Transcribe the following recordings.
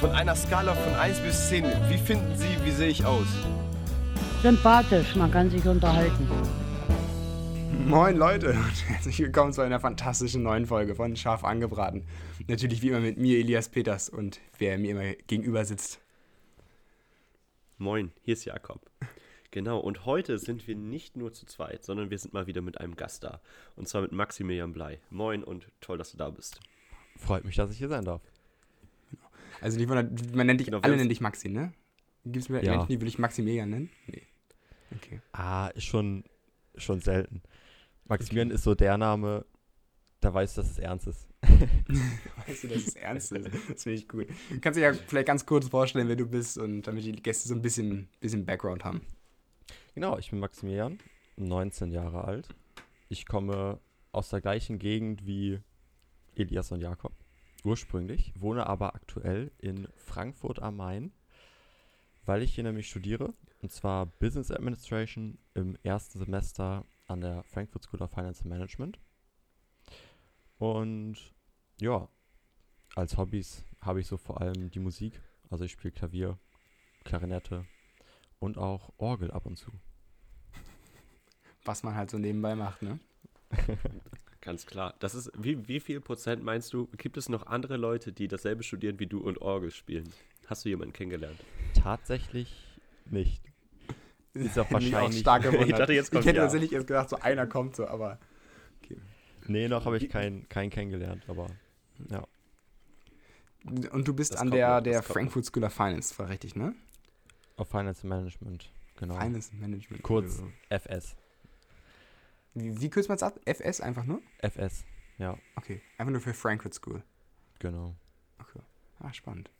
Von einer Skala von 1 bis 10, wie finden Sie, wie sehe ich aus? Sympathisch, man kann sich unterhalten. Moin Leute und herzlich willkommen zu einer fantastischen neuen Folge von Scharf angebraten. Natürlich wie immer mit mir, Elias Peters und wer mir immer gegenüber sitzt. Moin, hier ist Jakob. Genau, und heute sind wir nicht nur zu zweit, sondern wir sind mal wieder mit einem Gast da. Und zwar mit Maximilian Blei. Moin und toll, dass du da bist. Freut mich, dass ich hier sein darf. Also nicht wundern, man nennt dich, Genau, alle nennen dich Maxi, ne? Gibt es Ja. Menschen, die will ich Maximilian nennen? Nee. Okay. Ah, ist schon, schon selten. Maximilian ist so der Name, da weißt du, dass es ernst ist. Weißt du, dass es ernst ist? Das finde ich gut. Du kannst dich ja vielleicht ganz kurz vorstellen, wer du bist und damit die Gäste so ein bisschen, bisschen Background haben. Genau, ich bin Maximilian, 19 Jahre alt. Ich komme aus der gleichen Gegend wie Elias und Jakob. Ursprünglich, wohne aber aktuell in Frankfurt am Main, weil ich hier nämlich studiere. Und zwar Business Administration im ersten Semester an der Frankfurt School of Finance and Management. Und ja, als Hobbys habe ich so vor allem die Musik. Also ich spiele Klavier, Klarinette und auch Orgel ab und zu. Was man halt so nebenbei macht, ne? Ganz klar. Das ist, wie, wie viel Prozent meinst du, gibt es noch andere Leute, die dasselbe studieren wie du und Orgel spielen? Hast du jemanden kennengelernt? Tatsächlich nicht. Ist auch Mich wahrscheinlich- stark gewundert. Ich dachte, jetzt kommt Ich hätte ja. tatsächlich erst gedacht, so einer kommt so, aber Nee, noch habe ich keinen keinen kennengelernt, aber ja. Und du bist Das an der, der Frankfurt School of Finance, war richtig, ne? Auf Finance Management, genau. Finance Management. Kurz. Also, FS. Wie, wie kürzt man es ab? FS einfach nur? FS, ja, Okay, einfach nur für Frankfurt School. genau. Okay. Ah, spannend.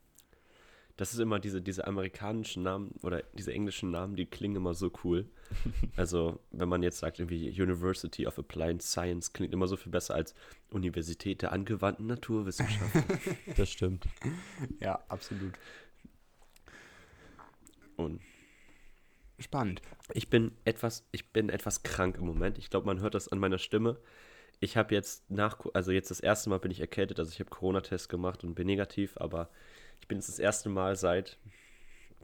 Das ist immer diese, diese amerikanischen Namen oder diese englischen Namen, die klingen immer so cool. Also, wenn man jetzt sagt, irgendwie University of Applied Science, klingt immer so viel besser als Universität der angewandten Naturwissenschaften. Das stimmt. Ja, absolut. Und Spannend. ich bin etwas, ich bin etwas krank im Moment. Ich glaube, man hört das an meiner Stimme. Ich habe jetzt nach, also jetzt das erste Mal bin ich erkältet, also ich habe Corona-Test gemacht und bin negativ, aber ich bin jetzt das erste Mal seit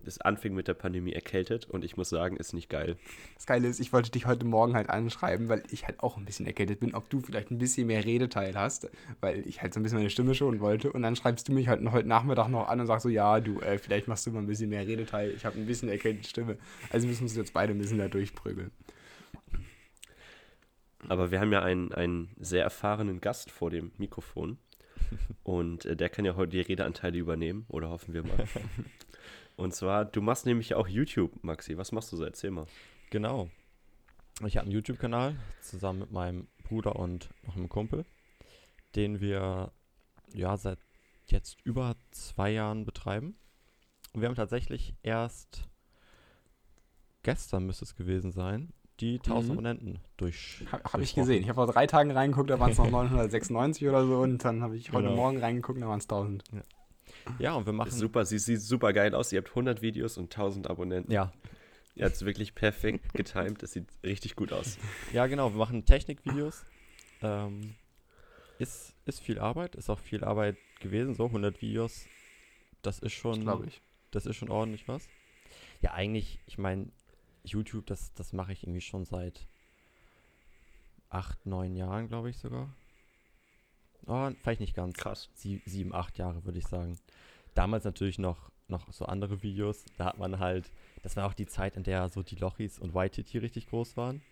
es anfing mit der Pandemie erkältet und ich muss sagen, ist nicht geil. Das Geile ist, ich wollte dich heute Morgen halt anschreiben, weil ich halt auch ein bisschen erkältet bin, ob du vielleicht ein bisschen mehr Redeteil hast, weil ich halt so ein bisschen meine Stimme schonen wollte. Und dann schreibst du mich halt heute Nachmittag noch an und sagst so, ja, du, äh, vielleicht machst du mal ein bisschen mehr Redeteil. Ich habe ein bisschen erkältete Stimme. Also müssen wir uns jetzt beide ein bisschen da durchprügeln. Aber wir haben ja einen, einen sehr erfahrenen Gast vor dem Mikrofon und äh, der kann ja heute die Redeanteile übernehmen, oder hoffen wir mal. Und zwar, du machst nämlich auch YouTube, Maxi. Was machst du so? Erzähl mal. Genau. Ich habe einen YouTube-Kanal zusammen mit meinem Bruder und noch einem Kumpel, den wir ja seit jetzt über zwei Jahren betreiben. Und wir haben tatsächlich erst gestern müsste es gewesen sein, die 1000 Mhm. Abonnenten durch. Habe hab ich gesehen. Ich habe vor drei Tagen reingeguckt, da waren es noch 996 oder so. Und dann habe ich heute Genau. Morgen reingeguckt, da waren es 1000. Ja, und wir machen. Ist super, sie sieht super geil aus. Ihr habt 100 Videos und 1000 Abonnenten. Ja, Ihr habt es wirklich perfekt getimt. Es sieht richtig gut aus. Ja, genau, wir machen Technikvideos. Ähm, ist, ist viel Arbeit, ist auch viel Arbeit gewesen, so 100 Videos. Das ist schon, Glaube ich. das ist schon ordentlich was. Ja, eigentlich, ich meine, YouTube, das, das mache ich irgendwie schon seit acht, neun Jahren, glaube ich sogar. Oh, vielleicht nicht ganz. Krass. Sie, sieben, acht Jahre, würde ich sagen. Damals natürlich noch, noch so andere Videos. Da hat man halt, das war auch die Zeit, in der so die Lochis und Waititi richtig groß waren.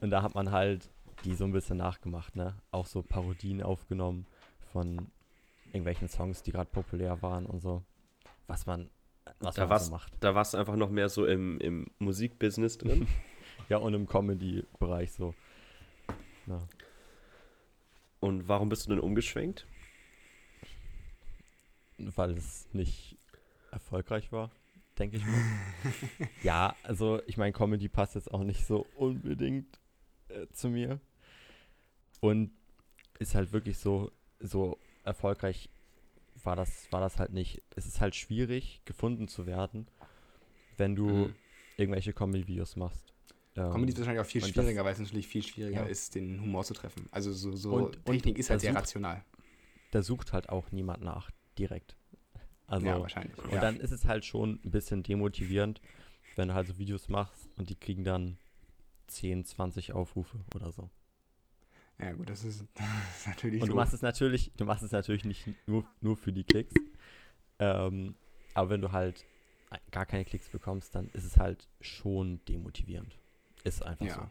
Und da hat man halt die so ein bisschen nachgemacht, ne? Auch so Parodien aufgenommen von irgendwelchen Songs, die gerade populär waren und so. Was man, was Da man so macht. Da warst du einfach noch mehr so im, im Musikbusiness drin. Ja, und im Comedy-Bereich so. Ja. Und warum bist du denn umgeschwenkt? weil es nicht erfolgreich war, denke ich mal. ja, also ich meine, Comedy passt jetzt auch nicht so unbedingt äh, zu mir. Und ist halt wirklich so, so erfolgreich war das, war das halt nicht. Es ist halt schwierig, gefunden zu werden, wenn du Mhm. irgendwelche Comedy-Videos machst. Ähm, Comedy ist wahrscheinlich auch viel und schwieriger, weil es natürlich viel schwieriger Ja. ist, den Humor zu treffen. Also so, so Und- und Technik ist halt sehr versucht- rational. da sucht halt auch niemand nach, direkt. Also, ja, wahrscheinlich. und ja. dann ist es halt schon ein bisschen demotivierend, wenn du halt so Videos machst und die kriegen dann 10, 20 Aufrufe oder so. ja, gut, das ist, das ist natürlich Und du machst es natürlich, du machst es natürlich nicht nur, nur für die Klicks. Ähm, aber wenn du halt gar keine Klicks bekommst, dann ist es halt schon demotivierend. Ist einfach Ja. so.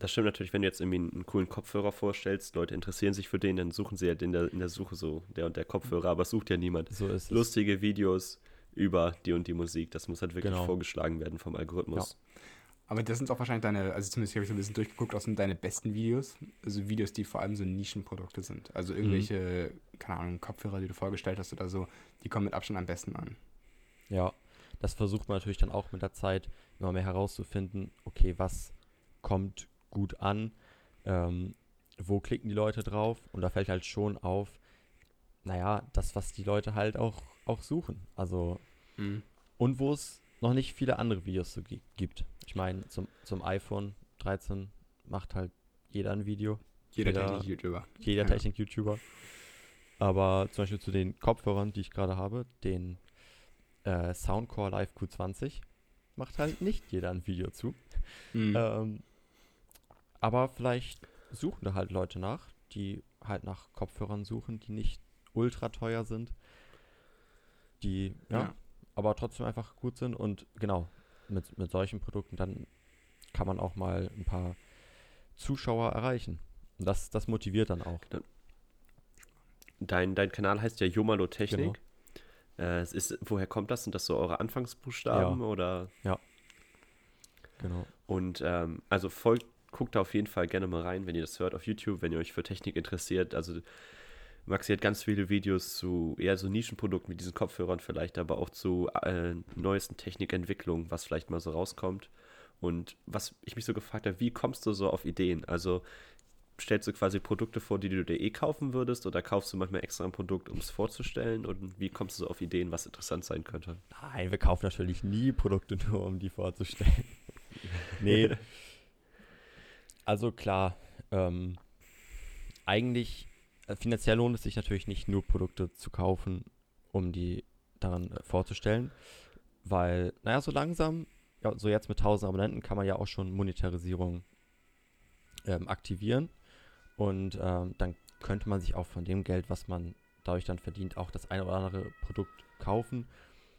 Das stimmt natürlich, wenn du jetzt irgendwie einen coolen Kopfhörer vorstellst, Leute interessieren sich für den, dann suchen sie halt in der, in der Suche so der und der Kopfhörer, aber es sucht ja niemand. So ist es. Lustige Videos über die und die Musik, das muss halt wirklich Genau. vorgeschlagen werden vom Algorithmus. Aber das sind auch wahrscheinlich deine, also zumindest habe ich so ein bisschen durchgeguckt, was sind deine besten Videos. Also Videos, die vor allem so Nischenprodukte sind. Also irgendwelche, keine Ahnung, Kopfhörer, die du vorgestellt hast oder so, die kommen mit Abstand am besten an. Ja, das versucht man natürlich dann auch mit der Zeit immer mehr herauszufinden, okay, was kommt gut an, ähm, wo klicken die Leute drauf und da fällt halt schon auf, naja, das, was die Leute halt auch, auch suchen. Also, und wo es noch nicht viele andere Videos so gi- gibt. Ich meine, zum, zum iPhone 13 macht halt jeder ein Video, Jeder Jeder- Technik-YouTuber. jeder Ja. Technik-YouTuber. Aber zum Beispiel zu den Kopfhörern, die ich gerade habe, den äh, Soundcore Live Q20, macht halt nicht jeder ein Video zu. Mhm. Ähm, aber vielleicht suchen da halt Leute nach, die halt nach Kopfhörern suchen, die nicht ultra teuer sind, die ja, Ja. aber trotzdem einfach gut sind und genau, mit, mit solchen Produkten dann kann man auch mal ein paar Zuschauer erreichen. Und das, das motiviert dann auch. Dein, dein Kanal heißt ja Jomalo Genau. Äh, es ist, woher kommt das? Sind das so eure Anfangsbuchstaben oder? Genau. Und ähm, also folgt, guckt da auf jeden Fall gerne mal rein, wenn ihr das hört auf YouTube, wenn ihr euch für Technik interessiert. Also Maxi hat ganz viele Videos zu eher so Nischenprodukten mit diesen Kopfhörern vielleicht, aber auch zu äh, neuesten Technikentwicklungen, was vielleicht mal so rauskommt. Und was ich mich so gefragt habe, wie kommst du so auf Ideen? Also stellst du quasi Produkte vor, die du dir eh kaufen würdest oder kaufst du manchmal extra ein Produkt, um es vorzustellen? Und wie kommst du so auf Ideen, was interessant sein könnte? Nein, wir kaufen natürlich nie Produkte nur, um die vorzustellen. nee. Also klar, ähm, eigentlich äh, finanziell lohnt es sich natürlich nicht nur Produkte zu kaufen, um die daran äh, vorzustellen, weil, naja, so langsam, ja, so jetzt mit 1000 Abonnenten kann man ja auch schon Monetarisierung ähm, aktivieren und ähm, dann könnte man sich auch von dem Geld, was man dadurch dann verdient, auch das eine oder andere Produkt kaufen,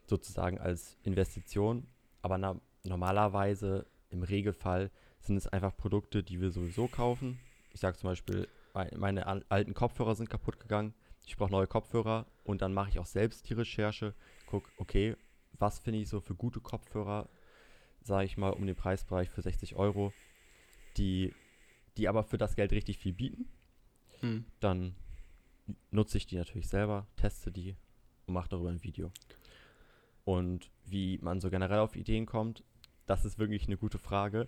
sozusagen als Investition. Aber na, normalerweise im Regelfall sind es einfach Produkte, die wir sowieso kaufen. Ich sage zum Beispiel, mei- meine al- alten Kopfhörer sind kaputt gegangen. Ich brauche neue Kopfhörer und dann mache ich auch selbst die Recherche. Guck, okay, was finde ich so für gute Kopfhörer, sage ich mal, um den Preisbereich für 60 Euro, die, die aber für das Geld richtig viel bieten Mhm. dann nutze ich die natürlich selber, teste die und mache darüber ein Video. Und wie man so generell auf Ideen kommt, das ist wirklich eine gute Frage.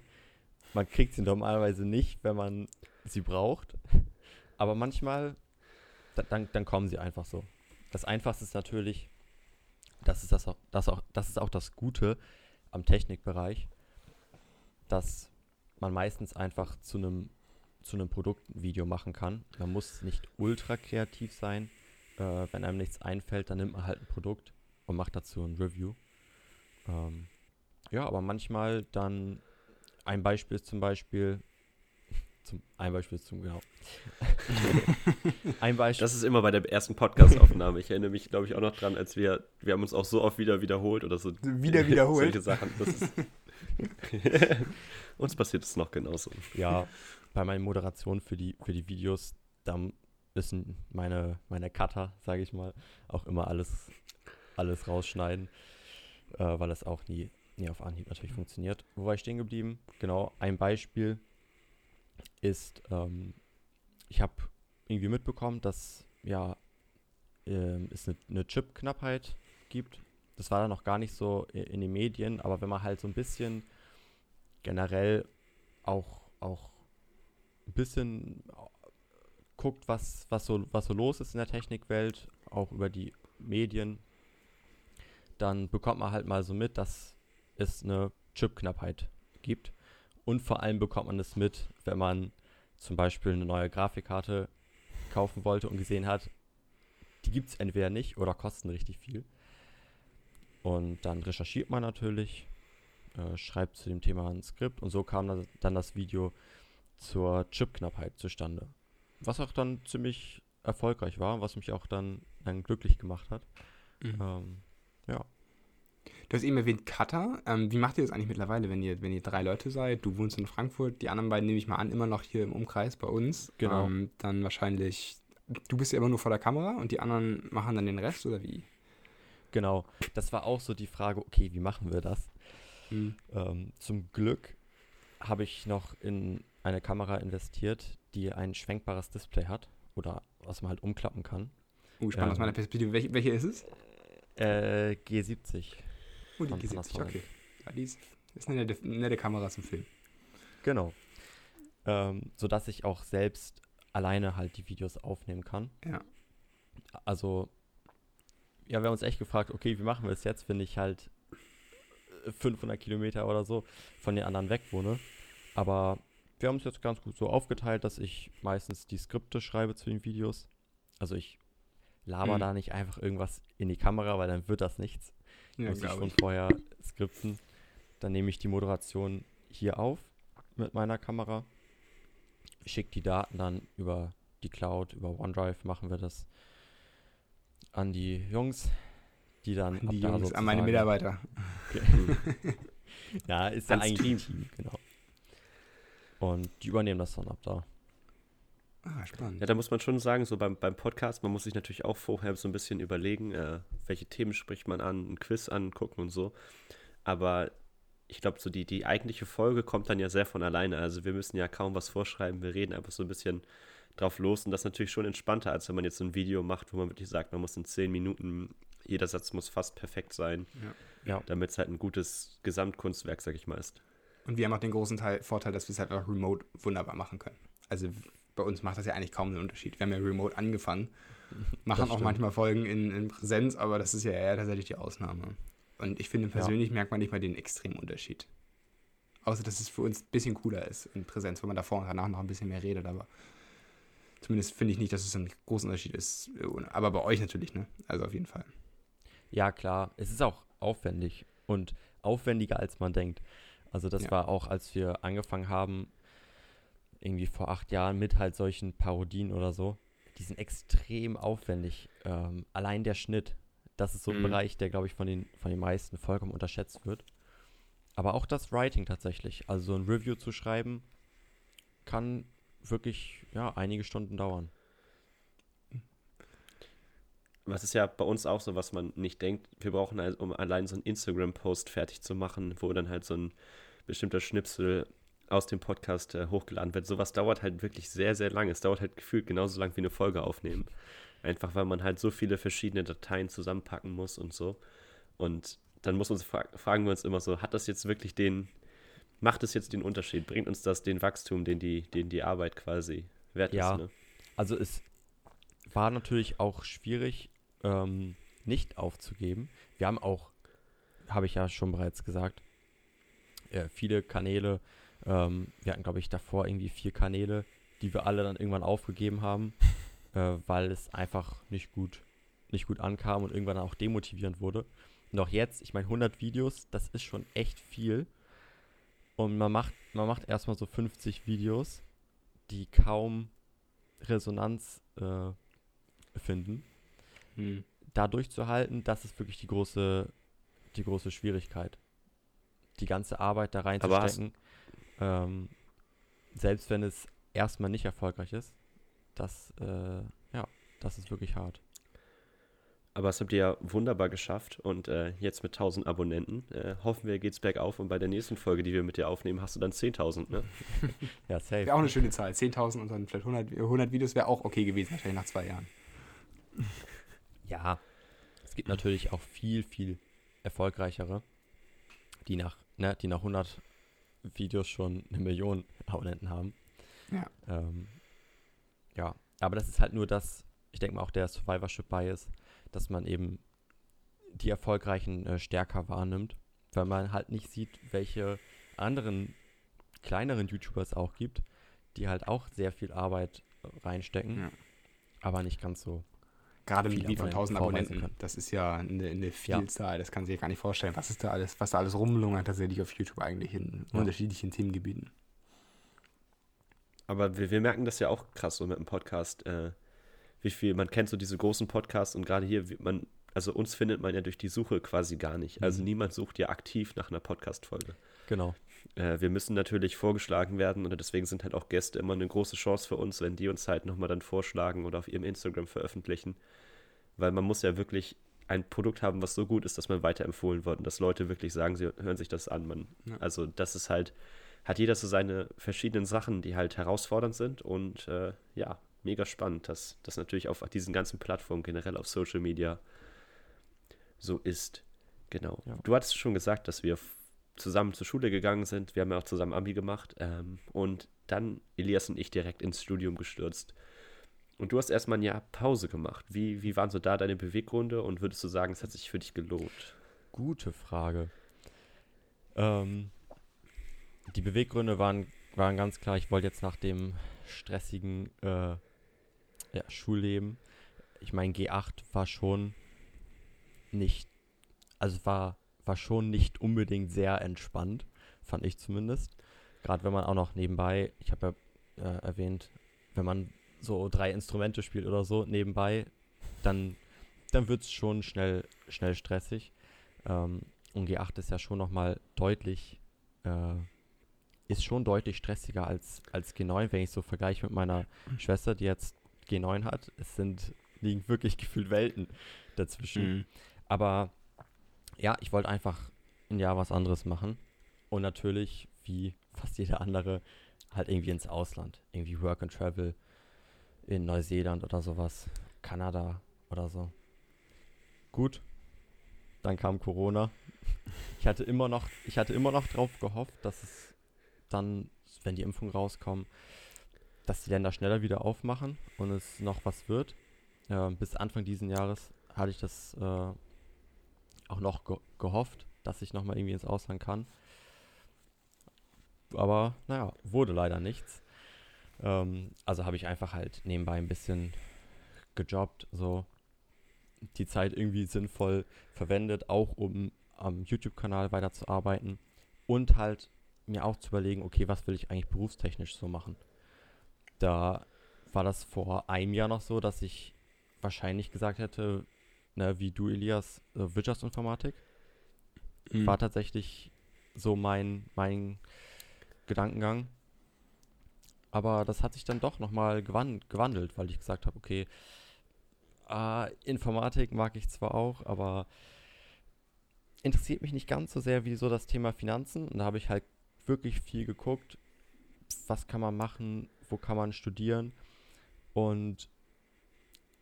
Man kriegt sie normalerweise nicht, wenn man sie braucht. Aber manchmal, da, dann, dann kommen sie einfach so. Das Einfachste ist natürlich, das ist, das, auch, das, auch, das ist auch das Gute am Technikbereich, dass man meistens einfach zu einem zu einem Produktvideo machen kann. Man muss nicht ultra kreativ sein. Äh, wenn einem nichts einfällt, dann nimmt man halt ein Produkt und macht dazu ein Review. Ähm, ja, aber manchmal dann ein Beispiel ist zum Beispiel zum, ein Beispiel ist zum genau. ein Beispiel. Das ist immer bei der ersten Podcast-Aufnahme. Ich erinnere mich, glaube ich, auch noch dran, als wir, wir haben uns auch so oft wieder wiederholt oder so. Wieder wiederholt? Solche Sachen. Das ist uns passiert es noch genauso. ja, bei meinen Moderationen für die, für die Videos, da müssen meine, meine Cutter, sage ich mal, auch immer alles, alles rausschneiden, äh, weil das auch nie, nie auf Anhieb natürlich funktioniert. Wo war ich stehen geblieben? Genau, ein Beispiel ist, ähm, ich habe irgendwie mitbekommen, dass ja ähm, es eine, eine Chip-Knappheit gibt. Das war dann noch gar nicht so in den Medien, aber wenn man halt so ein bisschen generell auch, auch ein bisschen guckt, was, was, so, was so los ist in der Technikwelt, auch über die Medien, dann bekommt man halt mal so mit, dass es eine Chipknappheit gibt. Und vor allem bekommt man es mit, wenn man zum Beispiel eine neue Grafikkarte kaufen wollte und gesehen hat, die gibt es entweder nicht oder kosten richtig viel. Und dann recherchiert man natürlich, äh, schreibt zu dem Thema ein Skript und so kam dann das Video zur Chipknappheit zustande. Was auch dann ziemlich erfolgreich war, was mich auch dann, dann glücklich gemacht hat. Mhm. Ähm, ja. Du hast eben erwähnt Katar. Ähm, wie macht ihr das eigentlich mittlerweile, wenn ihr, wenn ihr drei Leute seid? Du wohnst in Frankfurt, die anderen beiden nehme ich mal an, immer noch hier im Umkreis bei uns. Genau. Ähm, dann wahrscheinlich, du bist ja immer nur vor der Kamera und die anderen machen dann den Rest oder wie? Genau. Das war auch so die Frage, okay, wie machen wir das? Hm. Ähm, zum Glück habe ich noch in eine Kamera investiert, die ein schwenkbares Display hat oder was man halt umklappen kann. Uh, spannend Ähm. aus meiner Perspektive. Welche, welche ist es? Äh, G70. Oh, die von G70, Panasonic. okay. Ja, die ist, ist eine nette, nette Kamera zum Film. Genau. Ähm, sodass ich auch selbst alleine halt die Videos aufnehmen kann. Ja. Also, ja, wir haben uns echt gefragt, okay, wie machen wir es jetzt, wenn ich halt äh, 500 Kilometer oder so von den anderen weg wohne. Aber wir haben es jetzt ganz gut so aufgeteilt, dass ich meistens die Skripte schreibe zu den Videos. Also ich laber Mhm. da nicht einfach irgendwas in die Kamera, weil dann wird das nichts. Ja, muss ich schon ich. vorher skripten. Dann nehme ich die Moderation hier auf mit meiner Kamera, schicke die Daten dann über die Cloud, über OneDrive machen wir das an die Jungs, die dann Die ab da Jungs, an meine Mitarbeiter. ja, ist ja Ans eigentlich Team, genau. Und die übernehmen das dann ab da. Ah, spannend. Ja, da muss man schon sagen, so beim, beim Podcast, man muss sich natürlich auch vorher so ein bisschen überlegen, äh, welche Themen spricht man an, ein Quiz angucken und so. Aber ich glaube, so die, die eigentliche Folge kommt dann ja sehr von alleine. Also wir müssen ja kaum was vorschreiben, wir reden einfach so ein bisschen drauf los und das ist natürlich schon entspannter, als wenn man jetzt so ein Video macht, wo man wirklich sagt, man muss in zehn Minuten, jeder Satz muss fast perfekt sein, Ja. damit es halt ein gutes Gesamtkunstwerk, sag ich mal, ist. Und wir haben auch den großen Teil, Vorteil, dass wir es halt auch remote wunderbar machen können. Also bei uns macht das ja eigentlich kaum einen Unterschied. Wir haben ja remote angefangen, machen auch manchmal Folgen in, in Präsenz, aber das ist ja eher tatsächlich die Ausnahme. Und ich finde persönlich merkt man nicht mal den extremen Unterschied. Außer, dass es für uns ein bisschen cooler ist in Präsenz, wenn man davor und danach noch ein bisschen mehr redet, aber zumindest finde ich nicht, dass es ein großer Unterschied ist. Aber bei euch natürlich, ne? Also auf jeden Fall. Ja, klar. Es ist auch aufwendig und aufwendiger, als man denkt. Also das Ja. war auch, als wir angefangen haben, irgendwie vor acht Jahren mit halt solchen Parodien oder so. Die sind extrem aufwendig. Ähm, allein der Schnitt, das ist so ein Mhm. Bereich, der, glaube ich, von den, von den meisten vollkommen unterschätzt wird. Aber auch das Writing tatsächlich. Also so ein Review zu schreiben, kann wirklich, ja, einige Stunden dauern. Was ist ja bei uns auch so, was man nicht denkt. Wir brauchen, also, um allein so einen Instagram-Post fertig zu machen, wo dann halt so ein bestimmter Schnipsel aus dem Podcast äh, hochgeladen wird. Sowas dauert halt wirklich sehr, sehr lange. Es dauert halt gefühlt genauso lang wie eine Folge aufnehmen. Einfach weil man halt so viele verschiedene Dateien zusammenpacken muss und so. Und dann muss uns fra fragen wir uns immer so, hat das jetzt wirklich den, macht es jetzt den Unterschied? Bringt uns das den Wachstum, den die, den die Arbeit quasi wert Ja. ist? Ne? Also es war natürlich auch schwierig, ähm, nicht aufzugeben. Wir haben auch, habe ich ja schon bereits gesagt, äh, viele Kanäle. Ähm, wir hatten, glaube ich, davor irgendwie vier Kanäle, die wir alle dann irgendwann aufgegeben haben, äh, weil es einfach nicht gut, nicht gut ankam und irgendwann auch demotivierend wurde. Und auch jetzt, ich meine, 100 Videos, das ist schon echt viel. Und man macht, man macht erstmal so 50 Videos, die kaum Resonanz äh, finden. Hm. Da durchzuhalten, das ist wirklich die große, die große Schwierigkeit. Die ganze Arbeit da reinzustecken, ähm, selbst wenn es erstmal nicht erfolgreich ist, das, äh, ja, das ist wirklich hart. Aber das habt ihr ja wunderbar geschafft und äh, jetzt mit 1000 Abonnenten äh, hoffen wir, geht's bergauf und bei der nächsten Folge, die wir mit dir aufnehmen, hast du dann 10.000, ne? Ja, safe. Wäre auch eine schöne Zahl. 10.000 und dann vielleicht 100, 100 Videos wäre auch okay gewesen, wahrscheinlich nach zwei Jahren. Ja, es gibt natürlich auch viel, viel erfolgreichere, die nach, ne, die nach 100 Videos schon eine Million Abonnenten haben. Ja. Ähm, ja, aber das ist halt nur das, ich denke mal auch der Survivorship Bias, dass man eben die Erfolgreichen äh, stärker wahrnimmt, weil man halt nicht sieht, welche anderen kleineren YouTuber es auch gibt, die halt auch sehr viel Arbeit äh, reinstecken, Ja. aber nicht ganz so. Gerade mit wie von Abonnenten 1000 vorweisen Abonnenten. können. Das ist ja eine, eine Vielzahl, das kann sich ja gar nicht vorstellen, was ist da alles, was da alles rumlungert tatsächlich auf YouTube eigentlich in Ja. unterschiedlichen Themengebieten. Aber wir, wir merken das ja auch krass so mit dem Podcast, äh, wie viel, man kennt so diese großen Podcasts und gerade hier, man, also uns findet man ja durch die Suche quasi gar nicht. Also Mhm. niemand sucht ja aktiv nach einer Podcast-Folge. Genau. Äh, wir müssen natürlich vorgeschlagen werden und deswegen sind halt auch Gäste immer eine große Chance für uns, wenn die uns halt nochmal dann vorschlagen oder auf ihrem Instagram veröffentlichen. Weil man muss ja wirklich ein Produkt haben, was so gut ist, dass man weiterempfohlen wird und dass Leute wirklich sagen, sie hören sich das an. Man, Ja. Also das ist halt, hat jeder so seine verschiedenen Sachen, die halt herausfordernd sind und äh, ja, mega spannend, dass das natürlich auf diesen ganzen Plattformen generell auf Social Media so ist. Genau. Ja. Du hattest schon gesagt, dass wir zusammen zur Schule gegangen sind. Wir haben ja auch zusammen Abi gemacht. Ähm, und dann Elias und ich direkt ins Studium gestürzt. Und du hast erstmal ein Jahr Pause gemacht. Wie, wie waren so da deine Beweggründe und würdest du sagen, es hat sich für dich gelohnt? Gute Frage. Ähm, die Beweggründe waren, waren ganz klar, ich wollte jetzt nach dem stressigen äh, ja, Schulleben, ich meine, G8 war schon nicht, also war, war schon nicht unbedingt sehr entspannt, fand ich zumindest. Gerade wenn man auch noch nebenbei, ich habe ja äh, erwähnt, wenn man so drei Instrumente spielt oder so nebenbei, dann, dann wird es schon schnell, schnell stressig. Ähm, und G8 ist ja schon nochmal deutlich, äh, ist schon deutlich stressiger als, als G9, wenn ich so vergleiche mit meiner Schwester, die jetzt G9 hat. Es sind, liegen wirklich gefühlt Welten dazwischen. Aber ja, ich wollte einfach ein Jahr was anderes machen. Und natürlich, wie fast jeder andere, halt irgendwie ins Ausland. Irgendwie Work and Travel in Neuseeland oder sowas. Kanada oder so. Gut. Dann kam Corona. Ich hatte immer noch, ich hatte immer noch drauf gehofft, dass es dann, wenn die Impfungen rauskommen, dass die Länder schneller wieder aufmachen und es noch was wird. Äh, bis Anfang diesen Jahres hatte ich das äh, auch noch ge gehofft, dass ich nochmal irgendwie ins Ausland kann. Aber naja, wurde leider nichts. Ähm, also habe ich einfach halt nebenbei ein bisschen gejobbt, so die Zeit irgendwie sinnvoll verwendet, auch um am YouTube-Kanal weiterzuarbeiten und halt mir auch zu überlegen, okay, was will ich eigentlich berufstechnisch so machen? Da war das vor einem Jahr noch so, dass ich wahrscheinlich gesagt hätte, ne, wie du, Elias, äh, Wirtschaftsinformatik. Mhm. War tatsächlich so mein, mein Gedankengang. Aber das hat sich dann doch nochmal gewan gewandelt, weil ich gesagt habe, okay, äh, Informatik mag ich zwar auch, aber interessiert mich nicht ganz so sehr wie so das Thema Finanzen. Und da habe ich halt wirklich viel geguckt, was kann man machen, wo kann man studieren. Und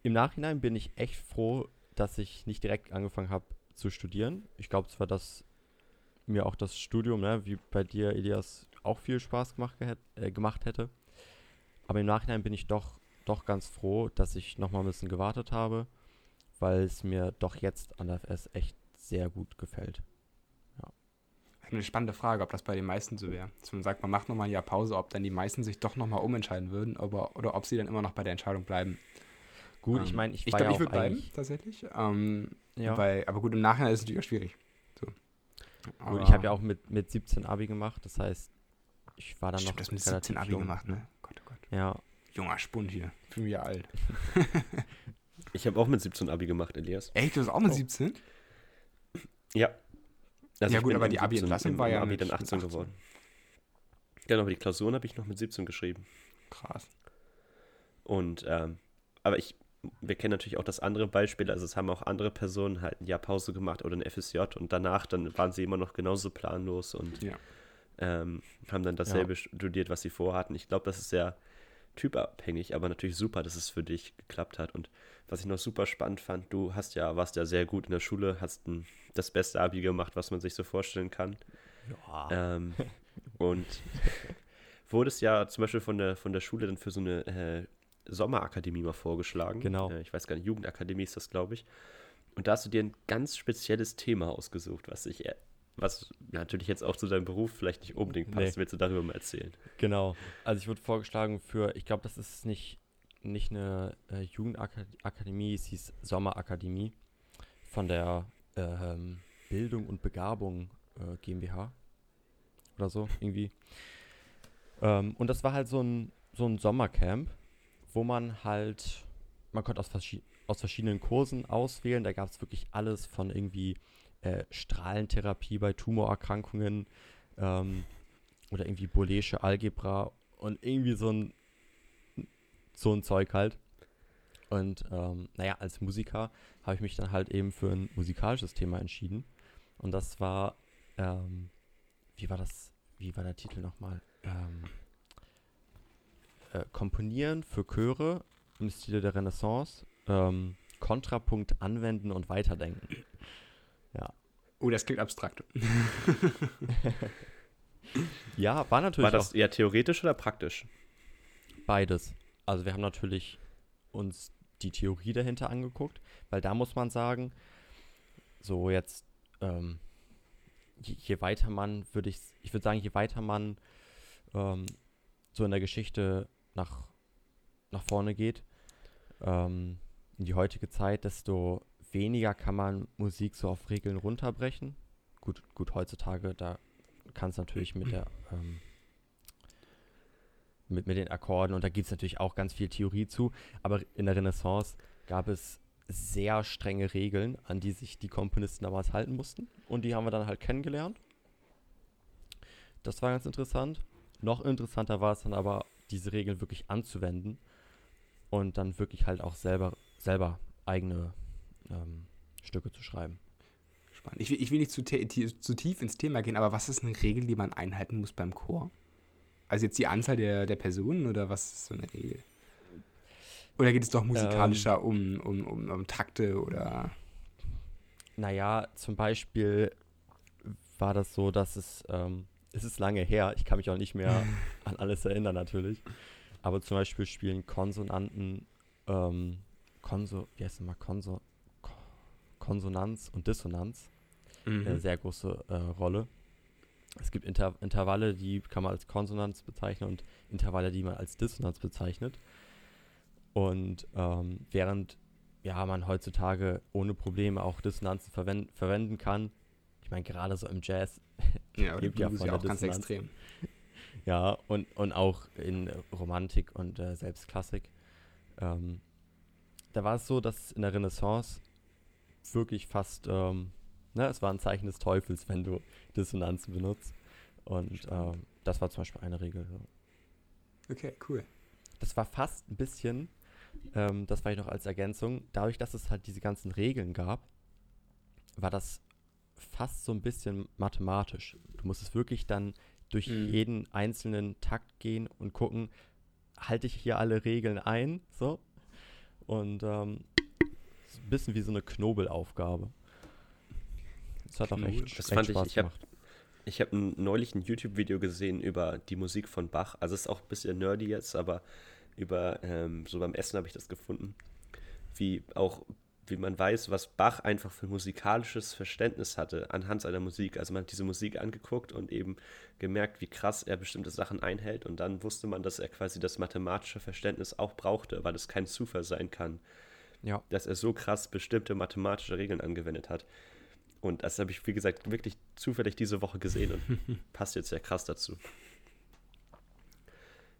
im Nachhinein bin ich echt froh, dass ich nicht direkt angefangen habe zu studieren. Ich glaube zwar, dass mir auch das Studium, ne, wie bei dir, Elias, auch viel Spaß gemacht, äh, gemacht hätte. Aber im Nachhinein bin ich doch, doch ganz froh, dass ich nochmal ein bisschen gewartet habe, weil es mir doch jetzt an der FS echt sehr gut gefällt. Eine spannende Frage, ob das bei den meisten so wäre. Dass man sagt, man macht nochmal ein Jahr Pause, ob dann die meisten sich doch nochmal umentscheiden würden aber, oder ob sie dann immer noch bei der Entscheidung bleiben. Gut, ich Ähm, meine, ich ich glaube, ja ich würde bleiben, tatsächlich. Ähm, Ja. weil, aber gut, im Nachhinein ist es natürlich auch schwierig. So. Gut, ich habe ja auch mit, mit 17 Abi gemacht, das heißt, ich war dann Stimmt, noch das mit relativ 17 Abi jung. gemacht, ne? Ja, Junger Spund hier. Fühl mich ja alt. Ich habe auch mit 17 Abi gemacht, Elias. Echt, du hast auch mit Oh. 17? Ja. Also Ja gut, aber die 17 Abi-Entlassung war ja Abi mit- dann mit 18, 18. geworden. Genau, aber die Klausuren habe ich noch mit 17 geschrieben. Krass. Und, ähm, aber ich, wir kennen natürlich auch das andere Beispiel, also es haben auch andere Personen halt ein Jahr Pause gemacht oder ein FSJ und danach dann waren sie immer noch genauso planlos und Ja. ähm, haben dann dasselbe studiert, was sie vorhatten. Ich glaube, das ist sehr typabhängig, aber natürlich super, dass es für dich geklappt hat. Und was ich noch super spannend fand, du hast ja, warst ja sehr gut in der Schule, hast ein, das beste Abi gemacht, was man sich so vorstellen kann. ja. Ähm, und wurdest ja zum Beispiel von der, von der Schule dann für so eine äh, Sommerakademie mal vorgeschlagen. Genau. Äh, ich weiß gar nicht, Jugendakademie ist das, glaube ich. Und da hast du dir ein ganz spezielles Thema ausgesucht, was ich, äh, was natürlich jetzt auch zu deinem Beruf vielleicht nicht unbedingt passt. Nee. Willst du darüber mal erzählen? Genau. Also ich wurde vorgeschlagen für, ich glaube, das ist nicht nicht eine äh, Jugendakademie, es hieß Sommerakademie von der ähm, Bildung und Begabung äh, GmbH oder so irgendwie. Ähm, und das war halt so ein, so ein Sommercamp, wo man halt, man konnte aus, verschi aus verschiedenen Kursen auswählen. Da gab es wirklich alles von irgendwie äh, Strahlentherapie bei Tumorerkrankungen ähm, oder irgendwie Boolesche Algebra und irgendwie so ein, so ein Zeug halt. Und ähm, naja, als Musiker habe ich mich dann halt eben für ein musikalisches Thema entschieden. Und das war, ähm, wie war das, wie war der Titel nochmal? Ähm, äh, Komponieren für Chöre im Stile der Renaissance, ähm, Kontrapunkt anwenden und weiterdenken. Ja. Oh, das klingt abstrakt. ja, war natürlich War das eher theoretisch oder praktisch? beides. Also wir haben natürlich uns die Theorie dahinter angeguckt, weil da muss man sagen, so jetzt, ähm, je, je weiter man, würde ich, ich würde sagen, je weiter man ähm, so in der Geschichte nach, nach vorne geht, ähm, in die heutige Zeit, desto weniger kann man Musik so auf Regeln runterbrechen. Gut, gut heutzutage, da kann es natürlich mit der ähm, mit, mit den Akkorden und da gibt es natürlich auch ganz viel Theorie zu, aber in der Renaissance gab es sehr strenge Regeln, an die sich die Komponisten damals halten mussten und die haben wir dann halt kennengelernt. Das war ganz interessant. Noch interessanter war es dann aber, diese Regeln wirklich anzuwenden und dann wirklich halt auch selber, selber eigene ähm, Stücke zu schreiben. Spannend. Ich will, ich will nicht zu, zu, tief ins Thema gehen, aber was ist eine Regel, die man einhalten muss beim Chor? Also jetzt die Anzahl der, der Personen oder was ist so eine Regel? Oder geht es doch musikalischer ähm, um, um, um, um Takte oder. Naja, zum Beispiel war das so, dass es, ähm, es ist lange her, ich kann mich auch nicht mehr an alles erinnern natürlich. Aber zum Beispiel spielen Konsonanten, ähm, Konso, wie heißt es mal, Konso, Konsonanz und Dissonanz Mhm. eine sehr große äh, Rolle. Es gibt Inter Intervalle, die kann man als Konsonanz bezeichnen und Intervalle, die man als Dissonanz bezeichnet. Und ähm, während ja, man heutzutage ohne Probleme auch Dissonanzen verwend verwenden kann, ich meine, gerade so im Jazz Ja, lebt ja von ja auch ganz Dissonanz. extrem. Ja, und, und auch in Romantik und äh, selbst Klassik. Ähm, da war es so, dass in der Renaissance wirklich fast, ähm, ne, es war ein Zeichen des Teufels, wenn du Dissonanzen benutzt. Und ähm, das war zum Beispiel eine Regel. So. Okay, cool. Das war fast ein bisschen, ähm, das war ich noch als Ergänzung, dadurch, dass es halt diese ganzen Regeln gab, war das fast so ein bisschen mathematisch. Du musstest wirklich dann durch Mhm. jeden einzelnen Takt gehen und gucken, halte ich hier alle Regeln ein, so. Und ähm, bisschen wie so eine Knobelaufgabe. Das hat auch echt, Das echt fand ich- Spaß ich hab- gemacht. Ich habe neulich ein YouTube-Video gesehen über die Musik von Bach. Also es ist auch ein bisschen nerdy jetzt, aber über ähm, so beim Essen habe ich das gefunden. Wie auch, wie man weiß, was Bach einfach für musikalisches Verständnis hatte anhand seiner Musik. Also man hat diese Musik angeguckt und eben gemerkt, wie krass er bestimmte Sachen einhält. Und dann wusste man, dass er quasi das mathematische Verständnis auch brauchte, weil es kein Zufall sein kann, Ja. dass er so krass bestimmte mathematische Regeln angewendet hat. Und das habe ich, wie gesagt, wirklich zufällig diese Woche gesehen und passt jetzt sehr krass dazu.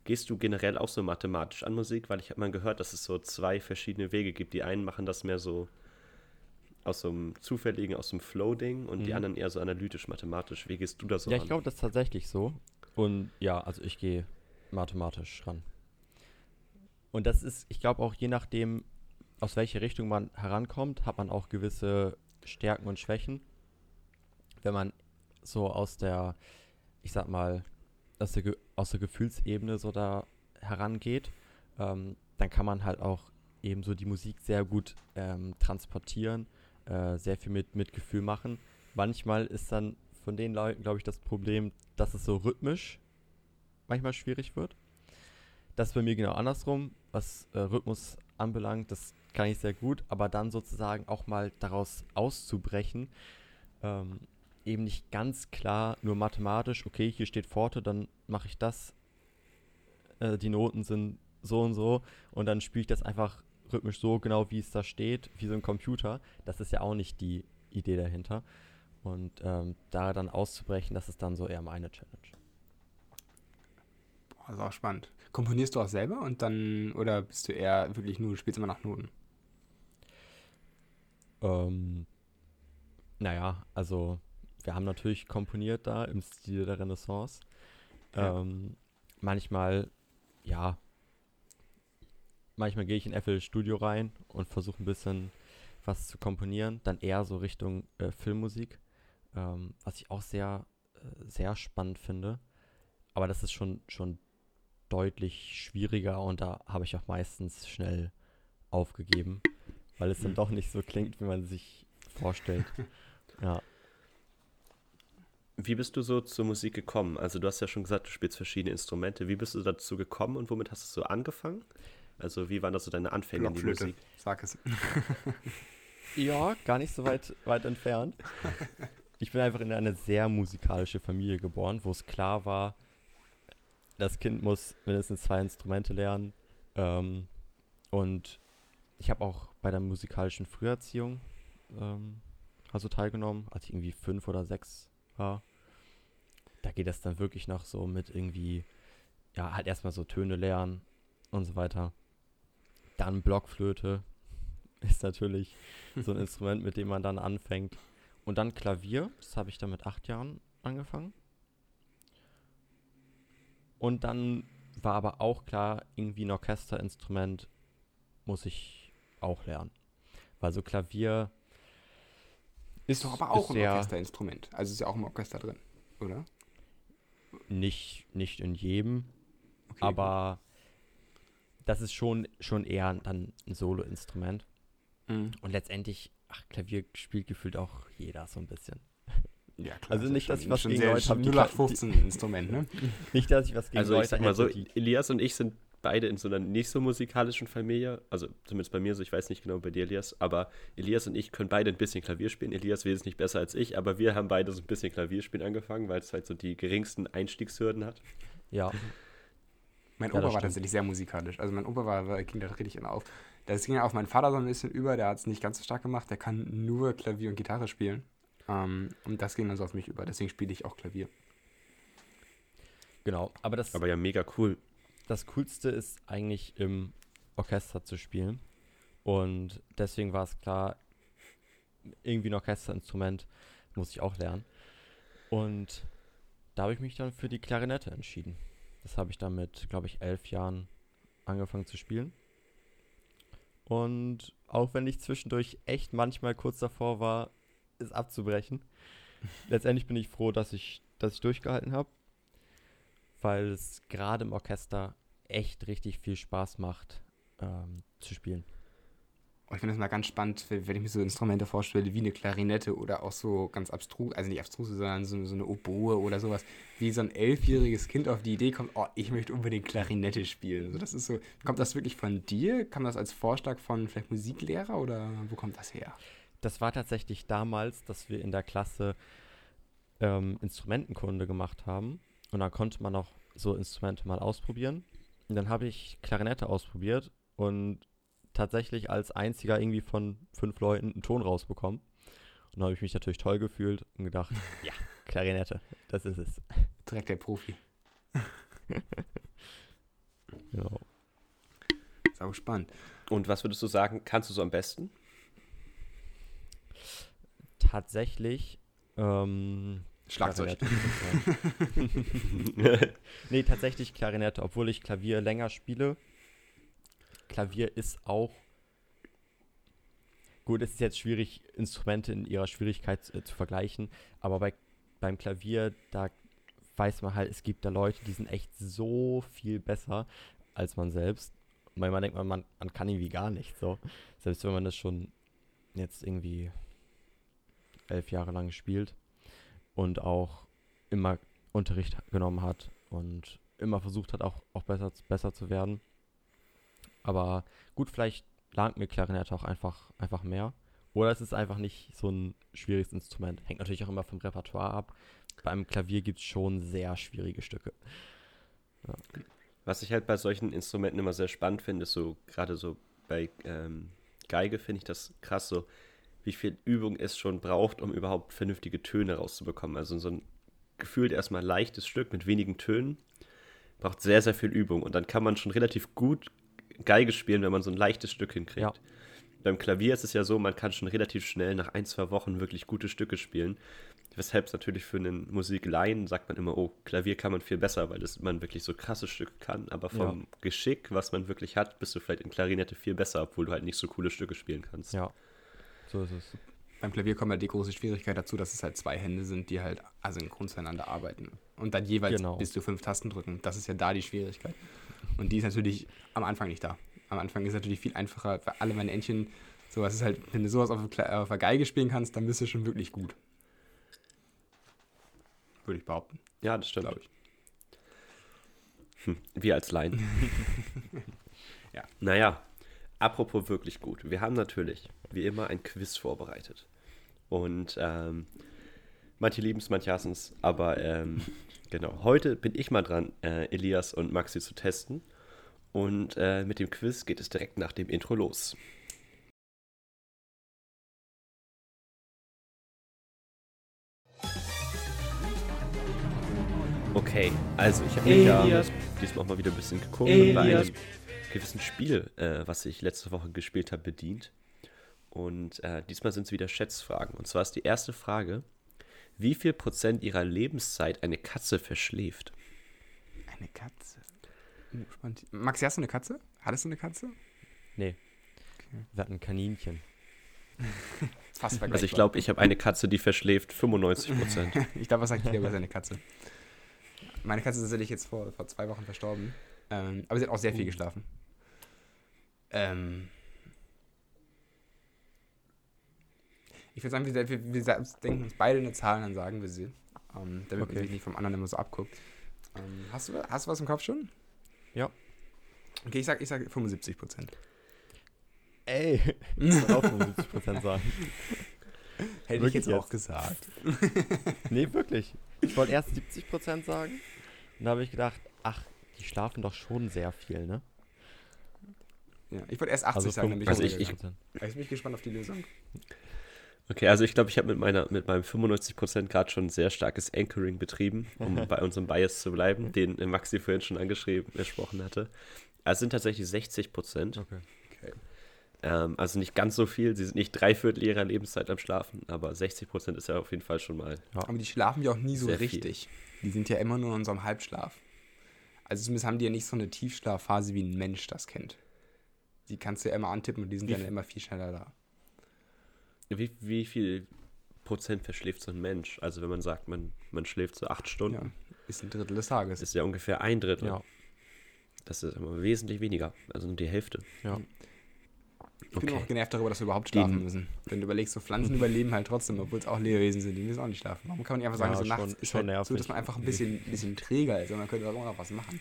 Gehst du generell auch so mathematisch an Musik? Weil ich habe mal gehört, dass es so zwei verschiedene Wege gibt. Die einen machen das mehr so aus so einem zufälligen, aus dem Flow-Ding und die Mhm. anderen eher so analytisch-mathematisch. Wie gehst du da so Ja, ran? ich glaube, das ist tatsächlich so. Und ja, also ich gehe mathematisch ran. Und das ist, ich glaube auch je nachdem, aus welche Richtung man herankommt, hat man auch gewisse Stärken und Schwächen. Wenn man so aus der, ich sag mal, aus der, aus der Gefühlsebene so da herangeht, ähm, dann kann man halt auch eben so die Musik sehr gut ähm, transportieren, äh, sehr viel mit, mit Gefühl machen. Manchmal ist dann von den Leuten, glaube ich, das Problem, dass es so rhythmisch manchmal schwierig wird. Das ist bei mir genau andersrum, was äh, Rhythmus anbelangt, das kann ich sehr gut, aber dann sozusagen auch mal daraus auszubrechen, ähm, eben nicht ganz klar nur mathematisch, okay, hier steht Forte, dann mache ich das, äh, die Noten sind so und so und dann spiele ich das einfach rhythmisch so genau, wie es da steht, wie so ein Computer. Das ist ja auch nicht die Idee dahinter. Und ähm, da dann auszubrechen, das ist dann so eher meine Challenge. Ist auch spannend. Komponierst du auch selber und dann, oder bist du eher wirklich nur, spielst immer nach Noten? Ähm, naja, also wir haben natürlich komponiert da im Stil der Renaissance. Ja. Ähm, manchmal, ja, manchmal gehe ich in FL Studio rein und versuche ein bisschen was zu komponieren. Dann eher so Richtung äh, Filmmusik, ähm, was ich auch sehr, äh, sehr spannend finde. Aber das ist schon, schon deutlich schwieriger und da habe ich auch meistens schnell aufgegeben, weil es dann doch nicht so klingt, wie man sich vorstellt. Ja. Wie bist du so zur Musik gekommen? Also du hast ja schon gesagt, du spielst verschiedene Instrumente. Wie bist du dazu gekommen und womit hast du so angefangen? Also wie waren das so deine Anfänge in die Musik? sag es. Ja, gar nicht so weit, weit entfernt. Ich bin einfach in eine sehr musikalische Familie geboren, wo es klar war, das Kind muss mindestens zwei Instrumente lernen. Ähm, und ich habe auch bei der musikalischen Früherziehung ähm, also teilgenommen, als ich irgendwie fünf oder sechs war. Da geht es dann wirklich noch so mit irgendwie, ja, halt erstmal so Töne lernen und so weiter. Dann Blockflöte ist natürlich so ein Instrument, mit dem man dann anfängt. Und dann Klavier, das habe ich dann mit acht Jahren angefangen. Und dann war aber auch klar, irgendwie ein Orchesterinstrument muss ich auch lernen. Weil so Klavier Ist doch aber auch ein Orchesterinstrument. Also ist ja auch im Orchester drin, oder? Nicht, nicht in jedem, Okay, aber das ist schon, schon eher dann ein Solo-Instrument. Mhm. Und letztendlich, ach, Klavier spielt gefühlt auch jeder so ein bisschen. Ja, klar. Also nicht, dass ich was gegen Leute habe, die 0815 Instrument, ne? Nicht, dass ich was gegen Also Leute ich sag mal so, Elias und ich sind beide in so einer nicht so musikalischen Familie. Also zumindest bei mir so, ich weiß nicht genau bei dir, Elias. Aber Elias und ich können beide ein bisschen Klavier spielen. Elias wesentlich besser als ich, aber wir haben beide so ein bisschen Klavierspielen angefangen, weil es halt so die geringsten Einstiegshürden hat. Ja, Mein Ja, Opa war stimmt. tatsächlich sehr musikalisch. Also mein Opa war, war ging da richtig in auf. Das ging ja auf meinen Vater so ein bisschen über, der hat es nicht ganz so stark gemacht. Der kann nur Klavier und Gitarre spielen. Ähm, und das ging dann so auf mich über. Deswegen spiele ich auch Klavier. genau. Aber das, Aber ja, mega cool. Das Coolste ist eigentlich im Orchester zu spielen. Und deswegen war es klar, irgendwie ein Orchesterinstrument muss ich auch lernen. Und da habe ich mich dann für die Klarinette entschieden. Das habe ich dann mit, glaube ich, elf Jahren angefangen zu spielen. Und auch wenn ich zwischendurch echt manchmal kurz davor war, es abzubrechen, letztendlich bin ich froh, dass ich, dass ich durchgehalten habe, weil es gerade im Orchester echt richtig viel Spaß macht ähm, zu spielen. Und ich finde das mal ganz spannend, wenn wenn ich mir so Instrumente vorstelle, wie eine Klarinette oder auch so ganz abstrus, also nicht abstruse, sondern so, so eine Oboe oder sowas, wie so ein elfjähriges Kind auf die Idee kommt, oh, ich möchte unbedingt Klarinette spielen. Also das ist so, kommt das wirklich von dir? Kam das als Vorschlag von vielleicht Musiklehrer oder wo kommt das her? Das war tatsächlich damals, dass wir in der Klasse ähm, Instrumentenkunde gemacht haben. Und dann konnte man auch so Instrumente mal ausprobieren. Und dann habe ich Klarinette ausprobiert und tatsächlich als einziger irgendwie von fünf Leuten einen Ton rausbekommen. Und dann habe ich mich natürlich toll gefühlt und gedacht, ja, Klarinette, das ist es. Direkt der Profi. Genau. Sau spannend. Und was würdest du sagen, kannst du so am besten? Tatsächlich, ähm, Schlagzeug. Nee, tatsächlich Klarinette, obwohl ich Klavier länger spiele. Klavier ist auch. Gut, es ist jetzt schwierig, Instrumente in ihrer Schwierigkeit äh, zu vergleichen, aber bei, beim Klavier, da weiß man halt, es gibt da Leute, die sind echt so viel besser als man selbst. Manchmal denkt man, man, man kann irgendwie gar nicht so. Selbst wenn man das schon jetzt irgendwie elf Jahre lang spielt und auch immer Unterricht genommen hat und immer versucht hat, auch, auch besser, besser zu werden. Aber gut, vielleicht langt mir Klarinette auch einfach, einfach mehr. Oder es ist einfach nicht so ein schwieriges Instrument. Hängt natürlich auch immer vom Repertoire ab. Beim Klavier gibt es schon sehr schwierige Stücke. Was ich halt bei solchen Instrumenten immer sehr spannend finde, ist so, gerade so bei ähm, Geige finde ich das krass, so wie viel Übung es schon braucht, um überhaupt vernünftige Töne rauszubekommen. Also so ein gefühlt erstmal leichtes Stück mit wenigen Tönen braucht sehr, sehr viel Übung. Und dann kann man schon relativ gut Geige spielen, wenn man so ein leichtes Stück hinkriegt. Ja. Beim Klavier ist es ja so, man kann schon relativ schnell nach ein, zwei Wochen wirklich gute Stücke spielen. Weshalb es natürlich für einen Musikleien sagt man immer, oh, Klavier kann man viel besser, weil das, man wirklich so krasse Stücke kann. Aber vom Ja. Geschick, was man wirklich hat, bist du vielleicht in Klarinette viel besser, obwohl du halt nicht so coole Stücke spielen kannst. Ja. So ist es. Beim Klavier kommt halt die große Schwierigkeit dazu, dass es halt zwei Hände sind, die halt asynchron zueinander arbeiten. Und dann jeweils Genau. bis zu fünf Tasten drücken. Das ist ja da die Schwierigkeit. Und die ist natürlich am Anfang nicht da. Am Anfang ist es natürlich viel einfacher, für alle meine Entchen, sowas ist halt, wenn du sowas auf, der Kla- auf der Geige spielen kannst, dann bist du schon wirklich gut. Würde ich behaupten, Ja, das stimmt. glaube ich. Hm, wir als Laien. Ja. Naja, apropos wirklich gut. Wir haben natürlich, wie immer, ein Quiz vorbereitet. Und ähm, manche lieben es, manche hassen es. Aber ähm, genau, heute bin ich mal dran, äh, Elias und Maxi zu testen. Und äh, mit dem Quiz geht es direkt nach dem Intro los. Okay, also ich habe mich ja diesmal auch mal wieder ein bisschen geguckt und bei einem gewissen Spiel, äh, was ich letzte Woche gespielt habe, bedient. Und äh, diesmal sind es wieder Schätzfragen. Und zwar ist die erste Frage: Wie viel Prozent ihrer Lebenszeit eine Katze verschläft? Eine Katze. Bin gespannt. Maxi, hast du eine Katze? Hattest du eine Katze? Nee. Wir hatten ein Kaninchen. Fast Also ich glaube, ich habe eine Katze, die verschläft 95 Prozent. Ich glaube, was sagt jeder über seine Katze? Meine Katze ist tatsächlich jetzt vor, vor zwei Wochen verstorben. Ähm, aber sie hat auch sehr viel geschlafen. Ähm, ich würde sagen, wir, wir, wir denken uns beide eine Zahl, dann sagen wir sie. Ähm, damit man Okay. sich nicht vom anderen immer so abguckt. Ähm, hast, du, hast du was im Kopf schon? Ja. Okay, ich sag, ich sag 75 Prozent. Ey, ich würde auch 75% sagen. Hätte ich Wirklich jetzt auch jetzt? gesagt. Nee, wirklich. Ich wollte erst 70% sagen. Und da habe ich gedacht, ach, die schlafen doch schon sehr viel, ne? Ja, ich wollte erst 80 Also sagen, dann bin ich also ich, ich- ich bin gespannt auf die Lösung. Okay, also ich glaube, ich habe mit, meiner- mit meinem 95 Prozent gerade schon ein sehr starkes Anchoring betrieben, um bei unserem Bias zu bleiben, den äh, Maxi vorhin schon angeschrieben, gesprochen hatte. Also es sind tatsächlich 60 Prozent. Okay. Okay. Ähm, also nicht ganz so viel. Sie sind nicht drei Viertel ihrer Lebenszeit am Schlafen, aber 60 Prozent ist ja auf jeden Fall schon mal. Aber die schlafen ja auch nie so Sehr viel. richtig. Die sind ja immer nur in so einem Halbschlaf. Also zumindest haben die ja nicht so eine Tiefschlafphase, wie ein Mensch das kennt. Die kannst du ja immer antippen und die sind Wie dann immer viel schneller da. Wie, wie viel Prozent verschläft so ein Mensch? Also wenn man sagt, man, man schläft so acht Ja, Stunden, ist ein Drittel des Tages. ist ja ungefähr ein Drittel. Ja. Das ist immer wesentlich weniger, also nur die Hälfte. Ja. ich bin okay. auch genervt darüber, dass wir überhaupt schlafen müssen. Wenn du überlegst, so Pflanzen überleben halt trotzdem, obwohl es auch Lebewesen sind, die müssen auch nicht schlafen. Warum kann man nicht einfach sagen, Ja, so nachts schon- ist schon halt so, dass man einfach ein bisschen, ein bisschen träger ist und man könnte auch noch was machen.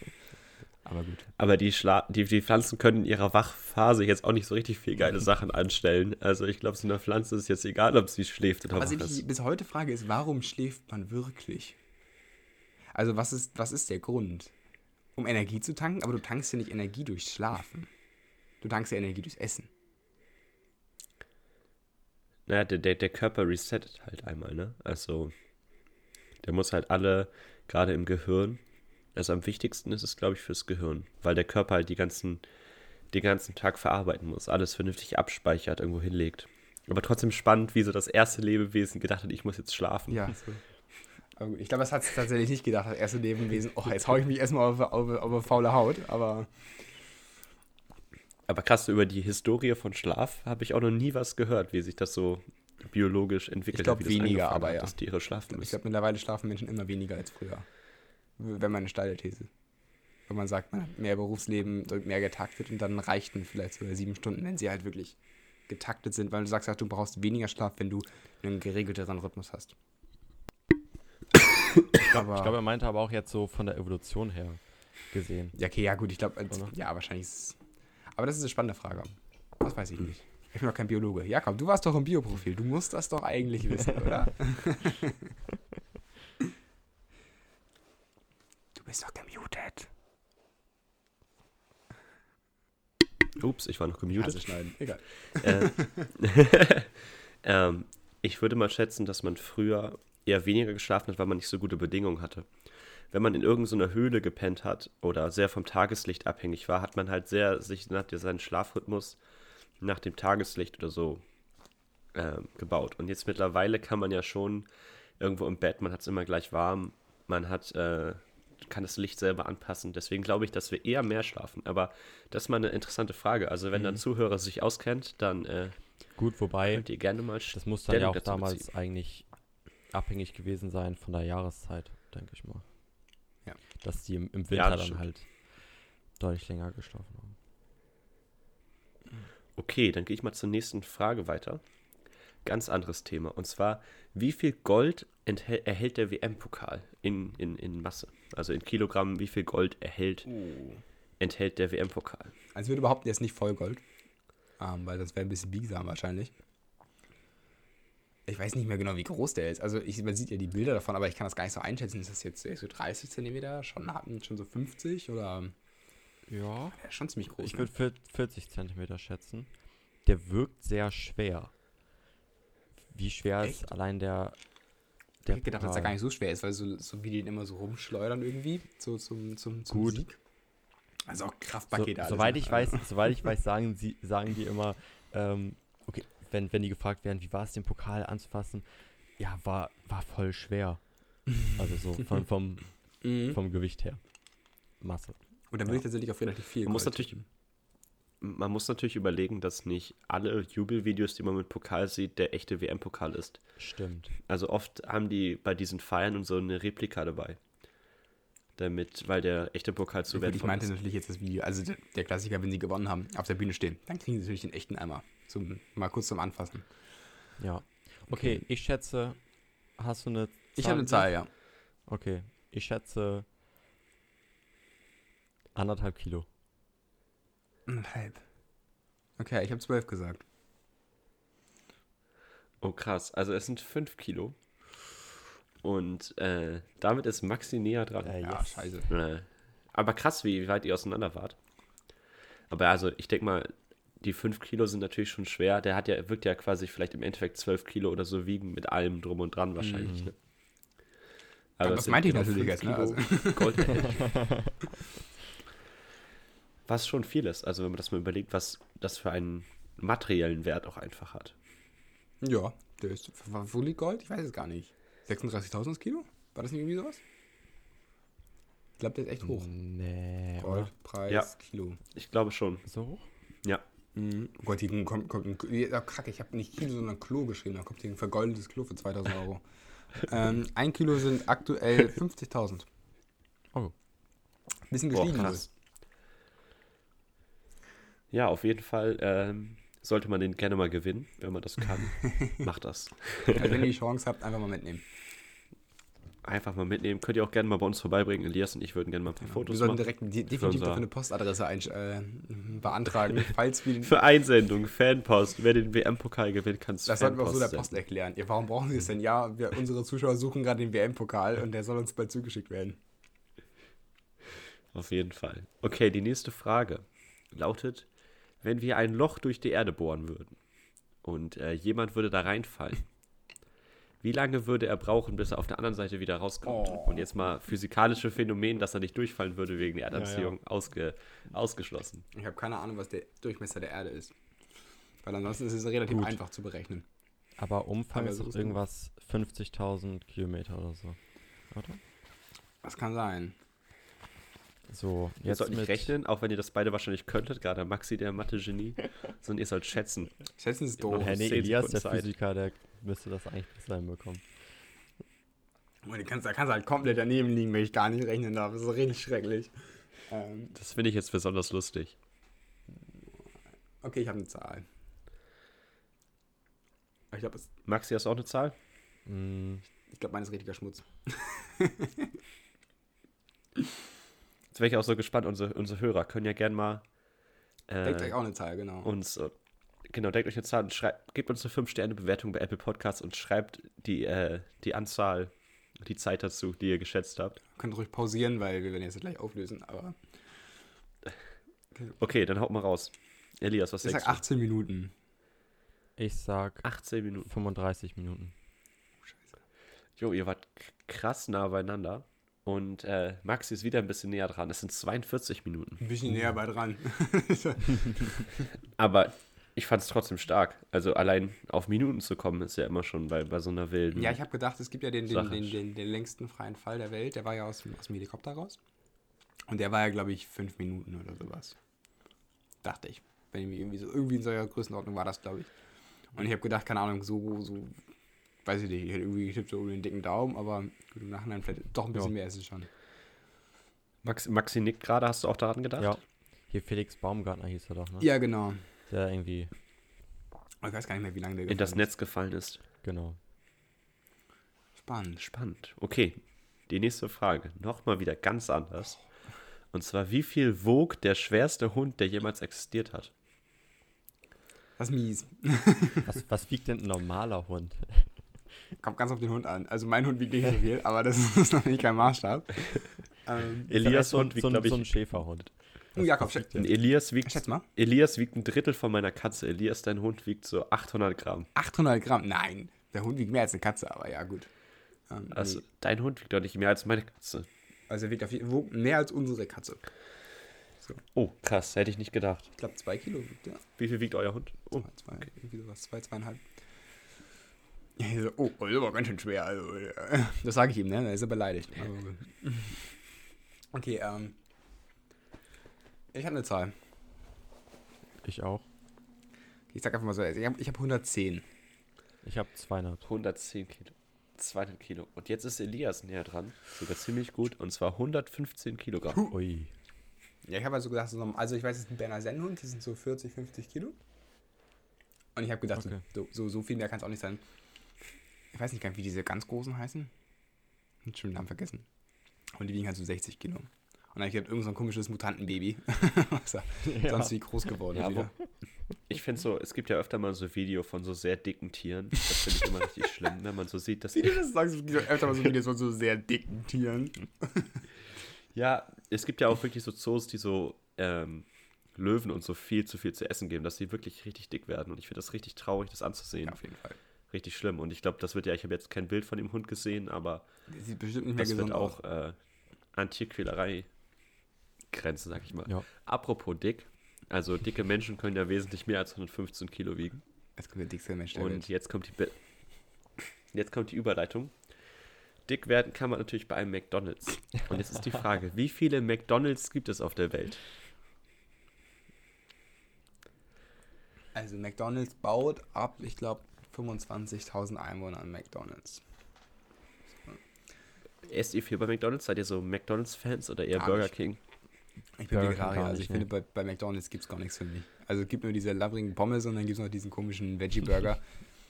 Aber gut. Aber die, Schla die, die Pflanzen können in ihrer Wachphase jetzt auch nicht so richtig viel geile Sachen anstellen. Also ich glaube, so einer Pflanze ist jetzt egal, ob sie schläft oder Was wach ich bis heute frage, ist, warum schläft man wirklich? Also was ist, was ist der Grund? Um Energie zu tanken? Aber du tankst ja nicht Energie durchs Schlafen. Du tankst ja Energie durchs Essen. Naja, der, der, der Körper resettet halt einmal, ne? Also der muss halt alle, gerade im Gehirn, also am wichtigsten ist es, glaube ich, fürs Gehirn, weil der Körper halt die ganzen, den ganzen Tag verarbeiten muss, alles vernünftig abspeichert, irgendwo hinlegt. Aber trotzdem spannend, wie so das erste Lebewesen gedacht hat, ich muss jetzt schlafen. Ja, ich glaube, das hat es tatsächlich nicht gedacht, das erste Lebewesen. Oh, jetzt hau ich mich erstmal auf, auf, auf eine faule Haut. Aber Aber krass, über die Historie von Schlaf habe ich auch noch nie was gehört, wie sich das so biologisch entwickelt Ich glaub, hat, wie das weniger, aber hat, ja. dass Tiere schlafen ich müssen. glaube, mittlerweile schlafen Menschen immer weniger als früher. Wenn man eine steile These. Wenn man sagt, man hat mehr Berufsleben, mehr getaktet und dann reichten vielleicht sogar sieben Stunden, wenn sie halt wirklich getaktet sind, weil du sagst, du brauchst weniger Schlaf, wenn du einen geregelteren Rhythmus hast. Ich glaube, er meinte aber auch jetzt so von der Evolution her gesehen. ja, okay, ja gut, ich glaube, ja, wahrscheinlich ist es, aber das ist eine spannende Frage. Das weiß ich nicht. Ich bin doch kein Biologe. Jakob, du warst doch im Bioprofil. Du musst das doch eigentlich wissen, oder? du bist doch gemutet. Ups, ich war noch gemutet. du schneiden. Egal. Äh, ähm, ich würde mal schätzen, dass man früher eher weniger geschlafen hat, weil man nicht so gute Bedingungen hatte. Wenn man in irgendeiner Höhle gepennt hat oder sehr vom Tageslicht abhängig war, hat man halt sehr sich nach seinen Schlafrhythmus nach dem Tageslicht oder so ähm, gebaut. Und jetzt mittlerweile kann man ja schon irgendwo im Bett, man hat es immer gleich warm, man hat, äh, kann das Licht selber anpassen. Deswegen glaube ich, dass wir eher mehr schlafen. Aber das ist mal eine interessante Frage. Also wenn Mhm. ein Zuhörer sich auskennt, dann äh, Gut, wobei, könnt ihr gerne mal das muss dann ja auch damals beziehen. eigentlich abhängig gewesen sein von der Jahreszeit, denke ich mal. Ja. Dass die im, im Ja, Winter das dann stimmt. halt deutlich länger geschlafen haben. Okay, dann gehe ich mal zur nächsten Frage weiter. Ganz anderes Thema. Und zwar, wie viel Gold enthält, erhält der WM-Pokal in, in, in Masse? Also in Kilogramm, wie viel Gold erhält, enthält der WM-Pokal? Also ich würde behaupten, der ist nicht Vollgold. Ähm, weil das wäre ein bisschen biegsam wahrscheinlich. Ich weiß nicht mehr genau, wie groß der ist. Also ich, man sieht ja die Bilder davon, aber ich kann das gar nicht so einschätzen. Ist das jetzt so 30 Zentimeter? Schon, schon so 50? Oder Ja. ist schon ziemlich groß. Ich ne? würde 40 Zentimeter schätzen. Der wirkt sehr schwer. Wie schwer ist Echt? allein der. Ich der hätte gedacht, dass er Pokal? gar nicht so schwer ist, weil so, so wie die den immer so rumschleudern irgendwie, so zum, zum, zum Gut. Sieg. Also auch So, Kraftpaket alles. soweit ich weiß, soweit ich weiß, sagen sie, sagen die immer, ähm, okay, wenn, wenn die gefragt werden, wie war es, den Pokal anzufassen, ja, war, war voll schwer. Also so von, vom, Mhm. vom Gewicht her. Masse. Und dann würde ich tatsächlich auf relativ viel Man muss natürlich-. Man muss natürlich überlegen, dass nicht alle Jubelvideos, die man mit Pokal sieht, der echte WM-Pokal ist. Stimmt. Also oft haben die bei diesen Feiern und so eine Replika dabei. Damit, weil der echte Pokal zu Ich wertvoll meinte ist. natürlich jetzt das Video, also der, der Klassiker, wenn sie gewonnen haben, auf der Bühne stehen. Dann kriegen sie natürlich den echten Eimer. Zum, mal kurz zum Anfassen. Ja. Okay, ich schätze, hast du eine Ich habe eine Zahl, ja. Okay, ich schätze anderthalb Kilo. Eineinhalb. Okay, ich habe zwölf gesagt. Oh krass, also es sind 5 Kilo. Und äh, damit ist Maxi näher dran. Äh, Ja, yes. scheiße. Äh, aber krass, wie weit ihr auseinander wart. Aber also, ich denke mal, die 5 Kilo sind natürlich schon schwer. Der hat ja, wirkt ja quasi vielleicht im Endeffekt 12 Kilo oder so wiegen mit allem drum und dran wahrscheinlich. Mhm. Ne? Ja, es das meinte ich genau natürlich fünf jetzt, ne? Erhält. Was schon viel ist, also wenn man das mal überlegt, was das für einen materiellen Wert auch einfach hat. Ja, der ist. Wo liegt Gold? Ich weiß es gar nicht. 36.000 das Kilo? War das nicht irgendwie sowas? Ich glaube, der ist echt hoch. Nee? Goldpreis, Ja. Kilo. Ich glaube schon. So hoch? Ja. Mhm. Oh Gott, hier kommt, kommt ein. Ja, kacke, ich habe nicht Kilo, sondern Klo geschrieben. Da kommt hier ein vergoldetes Klo für 2000 Euro. ähm, ein Kilo sind aktuell 50.000. Oh. Bisschen Boah, gestiegen. krass. Ja, auf jeden Fall ähm, sollte man den gerne mal gewinnen, wenn man das kann. Macht das. Also, wenn ihr die Chance habt, einfach mal mitnehmen. Einfach mal mitnehmen. Könnt ihr auch gerne mal bei uns vorbeibringen. Elias und ich würden gerne mal ein paar Wir Fotos sollten machen. direkt de- definitiv dafür eine Postadresse ein, äh, beantragen, falls wir. Für Einsendung, Fanpost. Wer den WM-Pokal gewinnt, kann es Das sollten wir auch so der. Post erklären. Ja, warum brauchen sie es denn? Ja, wir, unsere Zuschauer suchen gerade den WM-Pokal und der soll uns bald zugeschickt werden. Auf jeden Fall. Okay, die nächste Frage lautet: Wenn wir ein Loch durch die Erde bohren würden und äh, jemand würde da reinfallen, wie lange würde er brauchen, bis er auf der anderen Seite wieder rauskommt? Oh. Und jetzt mal physikalische Phänomen, dass er nicht durchfallen würde wegen der Ja, ja. Erdanziehung, Ausge ausgeschlossen. Ich habe keine Ahnung, was der Durchmesser der Erde ist. Weil ansonsten ist es relativ Gut. einfach zu berechnen. Aber Umfang Aber ist so doch ist irgendwas 50.000 Kilometer oder so. Oder? Das kann sein. So, Ihr jetzt sollt nicht mit, rechnen, auch wenn ihr das beide wahrscheinlich könntet, gerade Maxi, der Mathe-Genie, sondern ihr sollt schätzen. Schätzen ist doof. Hä, nee, 10 Elias, der Zeit. Physiker, der müsste das eigentlich besser hinbekommen. Und du kannst, da kannst du halt komplett daneben liegen, wenn ich gar nicht rechnen darf. Das ist richtig schrecklich. Ähm, Das finde ich jetzt besonders lustig. okay, ich habe eine Zahl. Ich glaube, Maxi, hast du auch eine Zahl? Mm, ich glaub, meine ist richtiger Schmutz. Jetzt wäre ich auch so gespannt, unsere, unsere Hörer können ja gern mal Denkt äh, euch auch eine Zahl, genau. uns, äh, genau, denkt euch eine Zahl und schreibt, gebt uns eine 5-Sterne-Bewertung bei Apple Podcasts und schreibt die, äh, die Anzahl, die Zeit dazu, die ihr geschätzt habt. Könnt ruhig pausieren, weil wir werden jetzt gleich auflösen, aber Okay, dann haut mal raus. Elias, was Ich sagst sag du? 18 Minuten. Ich sag 18 Minuten. 35 Minuten. Jo, ihr wart krass nah beieinander. Und äh, Maxi ist wieder ein bisschen näher dran. Es sind 42 Minuten. Ein bisschen näher bei dran. Aber ich fand es trotzdem stark. Also allein auf Minuten zu kommen, ist ja immer schon bei, bei so einer wilden. Ja, ich habe gedacht, es gibt ja den, den, den, den, den längsten freien Fall der Welt. Der war ja aus, dem- aus dem Helikopter raus. Und der war ja, glaube ich, fünf Minuten oder sowas. Dachte ich. Wenn ich irgendwie, so, irgendwie in solcher Größenordnung war das, glaube ich. Und ich habe gedacht, keine Ahnung, so, so, weiß ich nicht, ich hätte irgendwie getippt so um den dicken Daumen, aber gut, im Nachhinein vielleicht doch ein bisschen Ja. mehr ist es schon. Max, Maxi nickt gerade, hast du auch daran gedacht? Ja. Hier Felix Baumgartner hieß er doch, ne? Ja, genau. Der irgendwie, Ich weiß gar nicht mehr, wie lange der In das gefallen Netz gefallen ist. genau. ist. Spannend. Spannend. Okay, die nächste Frage. Nochmal wieder ganz anders. Und zwar, wie viel wog der schwerste Hund, der jemals existiert hat? Das ist mies. Was, was wiegt denn ein normaler Hund? Kommt ganz auf den Hund an. Also mein Hund wiegt nicht so viel, aber das ist noch nicht kein Maßstab. Ähm, Elias so, Hund wiegt, so, glaube so ein ich, Schäferhund. Oh, Jakob, der? Elias wiegt, schätz mal. Elias wiegt ein Drittel von meiner Katze. Elias, dein Hund wiegt so 800 Gramm. 800 Gramm? Nein. Der Hund wiegt mehr als eine Katze, aber ja, gut. Ähm, Also, nee. dein Hund wiegt doch nicht mehr als meine Katze. also er wiegt auf jeden Fall mehr als unsere Katze. Oh, krass, hätte ich nicht gedacht. Ich glaube, zwei Kilo wiegt er. Wie viel wiegt euer Hund? Oh, Zwei, zwei, irgendwie sowas, zwei, zweieinhalb. So, oh, das ist aber ganz schön schwer. Also, äh, das sage ich ihm, ne? Da ist er beleidigt. Gut. Okay, ähm. Ich habe eine Zahl. Ich auch. Ich sag einfach mal so, ich habe ich hab 110. Ich habe 200. 110 Kilo. 200 Kilo. Und jetzt ist Elias näher dran. Sogar ziemlich gut. Und zwar 115 Kilogramm. Ui. Ja, ich habe also gedacht, so, also ich weiß, es ist ein Berner Sennhund, die sind so 40, 50 Kilo. Und ich habe gedacht, Okay. so, so, so viel mehr kann es auch nicht sein. Ich weiß nicht gar nicht, wie diese ganz großen heißen. Ich schon den Namen vergessen. Und die wiegen halt so 60 Kilo. Und dann habe ich gedacht, irgend so ein komisches Mutantenbaby. Was ja sonst wie groß geworden Ja, wieder. ich finde so, es gibt ja öfter mal so Video von so sehr dicken Tieren. Das finde ich immer richtig schlimm, wenn man so sieht, dass Wie du das sagst, es gibt öfter mal so Videos von so sehr dicken Tieren. Ja, es gibt ja auch wirklich so Zoos, die so ähm, Löwen und so viel zu viel zu essen geben, dass sie wirklich richtig dick werden. Und ich finde das richtig traurig, das anzusehen. Ja, auf jeden Fall. Richtig schlimm. Und ich glaube, das wird ja, ich habe jetzt kein Bild von dem Hund gesehen, aber Der sieht bestimmt nicht mehr das gesund wird auch äh, an Tierquälerei grenzen, sag ich mal. Ja. Apropos dick, also dicke Menschen können ja wesentlich mehr als 115 Kilo wiegen. Jetzt kommt der dickste Mensch der Und Welt. jetzt kommt die Be jetzt kommt die Überleitung. Dick werden kann man natürlich bei einem McDonald's. Und jetzt ist die Frage, wie viele McDonald's gibt es auf der Welt? Also McDonalds baut ab, ich glaube, 25.000 Einwohner an McDonalds. Esst ihr viel bei McDonald's? Seid ihr so McDonald's-Fans oder eher Gar Burger nicht. King? Ich bin Burger Vegetarier, also ich nicht, finde, bei, bei McDonalds gibt es gar nichts für mich. Also es gibt nur diese labbrigen Pommes und dann gibt es noch diesen komischen Veggie-Burger.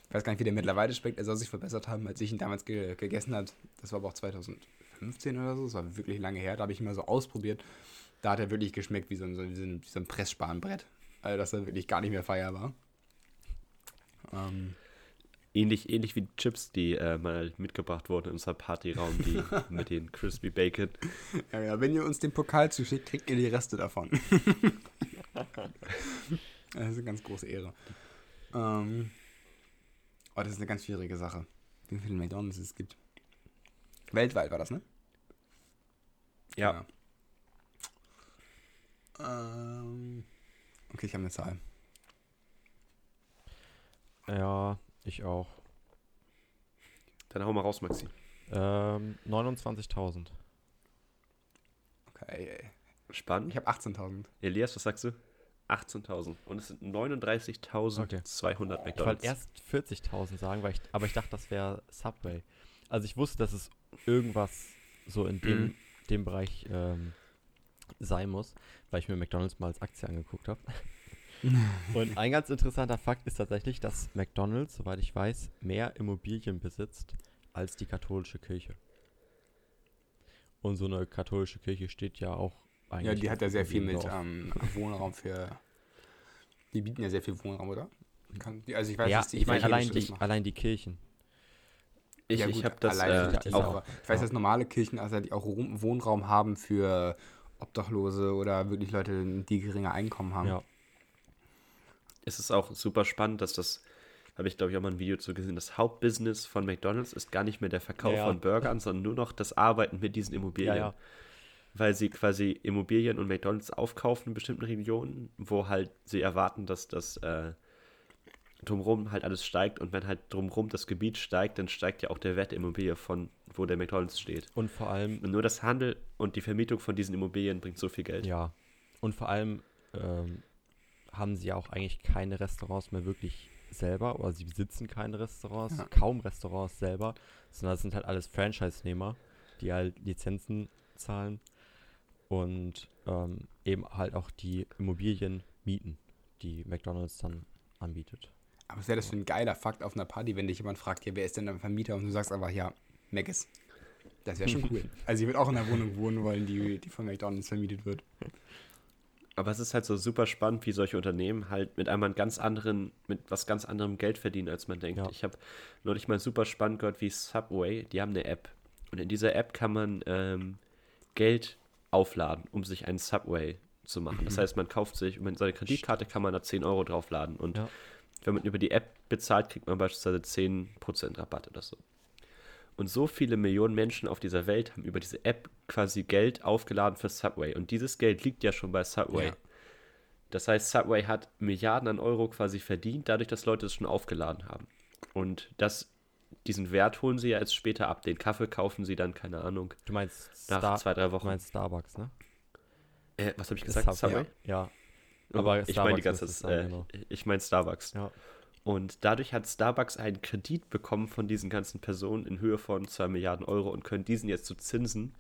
ich weiß gar nicht, wie der mittlerweile schmeckt. Er soll sich verbessert haben, als ich ihn damals ge gegessen habe. Das war aber auch 2015 oder so. Das war wirklich lange her. Da habe ich ihn mal so ausprobiert. Da hat er wirklich geschmeckt wie so ein, so ein, wie so ein Pressspanbrett. Also das war wirklich gar nicht mehr feierbar. Ähm, Ähnlich, ähnlich wie Chips, die äh, mal mitgebracht wurden in unserem Partyraum, die mit den Crispy Bacon. ja, ja, wenn ihr uns den Pokal zuschickt, kriegt ihr die Reste davon. das ist eine ganz große Ehre. Ähm, oh, das ist eine ganz schwierige Sache. Wie viele McDonalds es gibt. Weltweit war das, ne? Ja, Ja. Ähm, okay, ich habe eine Zahl. Ja, ich auch. dann hau mal raus, Maxi. Ähm, 29.000. Okay. Spannend. Ich habe 18.000. Elias, was sagst du? 18.000. Und es sind 39.200 Okay. McDonalds. Ich wollte erst 40.000 sagen, weil ich, aber ich dachte, das wäre Subway. Also ich wusste, dass es irgendwas so in dem, Mhm. dem Bereich ähm, sein muss, weil ich mir McDonalds mal als Aktie angeguckt habe. Und ein ganz interessanter Fakt ist tatsächlich, dass McDonalds, soweit ich weiß, mehr Immobilien besitzt als die katholische Kirche. Und so eine katholische Kirche steht ja auch eigentlich. Ja, die hat ja sehr viel mit ähm, Wohnraum für. Die bieten ja sehr viel Wohnraum, oder? Kann, die- also ich weiß, ja, dass die ich meine allein die, allein die Kirchen. Ich, Ja, ich habe das alleine äh, auch- aber ich weiß, dass normale Kirchen also die auch Wohnraum haben für Obdachlose oder wirklich Leute, die geringe Einkommen haben. Ja. Es ist auch super spannend, dass das, habe ich glaube ich auch mal ein Video zu gesehen, das Hauptbusiness von McDonald's ist gar nicht mehr der Verkauf Ja, von Burgern, sondern nur noch das Arbeiten mit diesen Immobilien. Ja, ja. Weil sie quasi Immobilien und McDonald's aufkaufen in bestimmten Regionen, wo halt sie erwarten, dass das äh, drumherum halt alles steigt und wenn halt drumherum das Gebiet steigt, dann steigt ja auch der Wert der Immobilie von wo der McDonald's steht. Und vor allem, Und nur das Handel und die Vermietung von diesen Immobilien bringt so viel Geld. ja. Und vor allem ähm, haben sie ja auch eigentlich keine Restaurants mehr wirklich selber oder sie besitzen keine Restaurants, Ja. kaum Restaurants selber, sondern das sind halt alles Franchise-Nehmer, die halt Lizenzen zahlen und ähm, eben halt auch die Immobilien mieten, die McDonald's dann anbietet. Aber was wäre das für ein geiler Fakt auf einer Party, wenn dich jemand fragt, ja, wer ist denn dein Vermieter? Und du sagst einfach, ja, Mc's. Das wäre schon cool. Also ich würde auch in einer Wohnung wohnen wollen, die, die von McDonalds vermietet wird. Aber es ist halt so super spannend, wie solche Unternehmen halt mit einmal einen ganz anderen, mit was ganz anderem Geld verdienen, als man denkt. Ja. Ich habe neulich mal super spannend gehört, wie Subway, die haben eine App. Und in dieser App kann man ähm, Geld aufladen, um sich einen Subway zu machen. Das heißt, man kauft sich, mit seiner Kreditkarte kann man da 10 Euro draufladen. Und Ja. wenn man über die App bezahlt, kriegt man beispielsweise 10% Rabatt oder so. Und so viele Millionen Menschen auf dieser Welt haben über diese App quasi Geld aufgeladen für Subway. Und dieses Geld liegt ja schon bei Subway. Ja. Das heißt, Subway hat Milliarden an Euro quasi verdient, dadurch, dass Leute es schon aufgeladen haben. Und das, diesen Wert holen sie ja jetzt später ab. Den Kaffee kaufen sie dann, keine Ahnung, Du meinst, nach Star zwei, drei du Wochen. meinst Starbucks, ne? Äh, was habe ich gesagt? Subway? Subway? Ja. Oh, Aber ich meine die Starbucks ganze Zeit, sein, genau. äh, ich meine Starbucks. Ja. Und dadurch hat Starbucks einen Kredit bekommen von diesen ganzen Personen in Höhe von 2 Milliarden Euro und können diesen jetzt zu Zinsen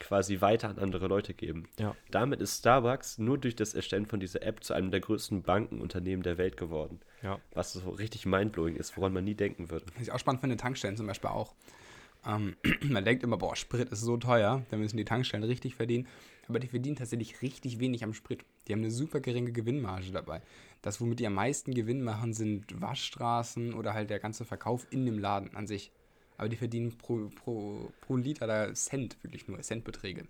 quasi weiter an andere Leute geben. Ja. Damit ist Starbucks nur durch das Erstellen von dieser App zu einem der größten Bankenunternehmen der Welt geworden. Ja. Was so richtig mindblowing ist, woran man nie denken würde. Was ich auch spannend finde, Tankstellen zum Beispiel auch. Ähm, man denkt immer, boah, Sprit ist so teuer, da müssen die Tankstellen richtig verdienen. Aber die verdienen tatsächlich richtig wenig am Sprit. Die haben eine super geringe Gewinnmarge dabei. Das, womit die am meisten Gewinn machen, sind Waschstraßen oder halt der ganze Verkauf in dem Laden an sich. Aber die verdienen pro, pro, pro Liter da Cent, wirklich nur Centbeträge.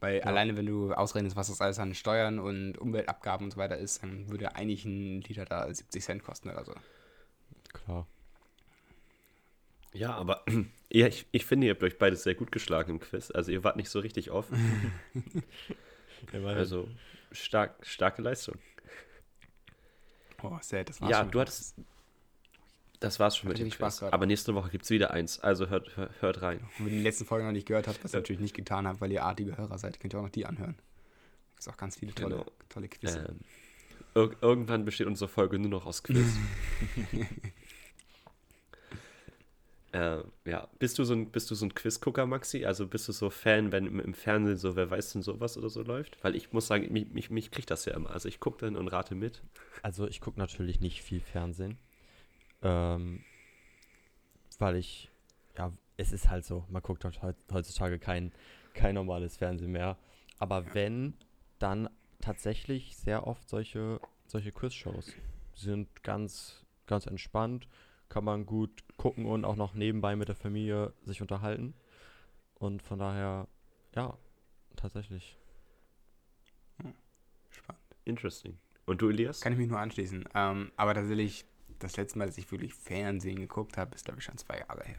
Weil alleine, wenn du ausrechnest, was das alles an Steuern und Umweltabgaben und so weiter ist, dann würde eigentlich ein Liter da 70 Cent kosten oder so. Klar. Ja, aber ja, ich, ich finde, ihr habt euch beide sehr gut geschlagen im Quiz. Also ihr wart nicht so richtig offen. Also stark, starke Leistung. Oh, sad, das war's Ja, schon. du hattest. Das war's schon mit dem Spaß Quiz. Aber nächste Woche gibt's wieder eins. Also hört, hört, hört rein. Und wenn ihr die letzten Folgen noch nicht gehört habt, was ihr natürlich nicht getan habt, weil ihr artige Hörer seid, könnt ihr auch noch die anhören. Es gibt auch ganz viele tolle, Genau. tolle Quizze. Ähm, ir irgendwann besteht unsere Folge nur noch aus Quiz. äh, ja, bist du so ein, bist du so ein Quizgucker, Maxi? Also bist du so Fan, wenn im, im Fernsehen so Wer weiß denn sowas oder so läuft? Weil ich muss sagen, mich, mich, mich kriegt das ja immer. Also ich gucke dann und rate mit. Also ich gucke natürlich nicht viel Fernsehen. Ähm, weil ich, ja, es ist halt so, man guckt heut- heutzutage kein, kein normales Fernsehen mehr. Aber wenn, dann tatsächlich sehr oft solche, solche Quizshows. Sie sind ganz, ganz entspannt, kann man gut gucken und auch noch nebenbei mit der Familie sich unterhalten. Und von daher, ja, tatsächlich. Spannend. Interesting. Und du, Elias? Kann ich mich nur anschließen. Ähm, aber tatsächlich, das letzte Mal, dass ich wirklich Fernsehen geguckt habe, ist, glaube ich, schon zwei Jahre her.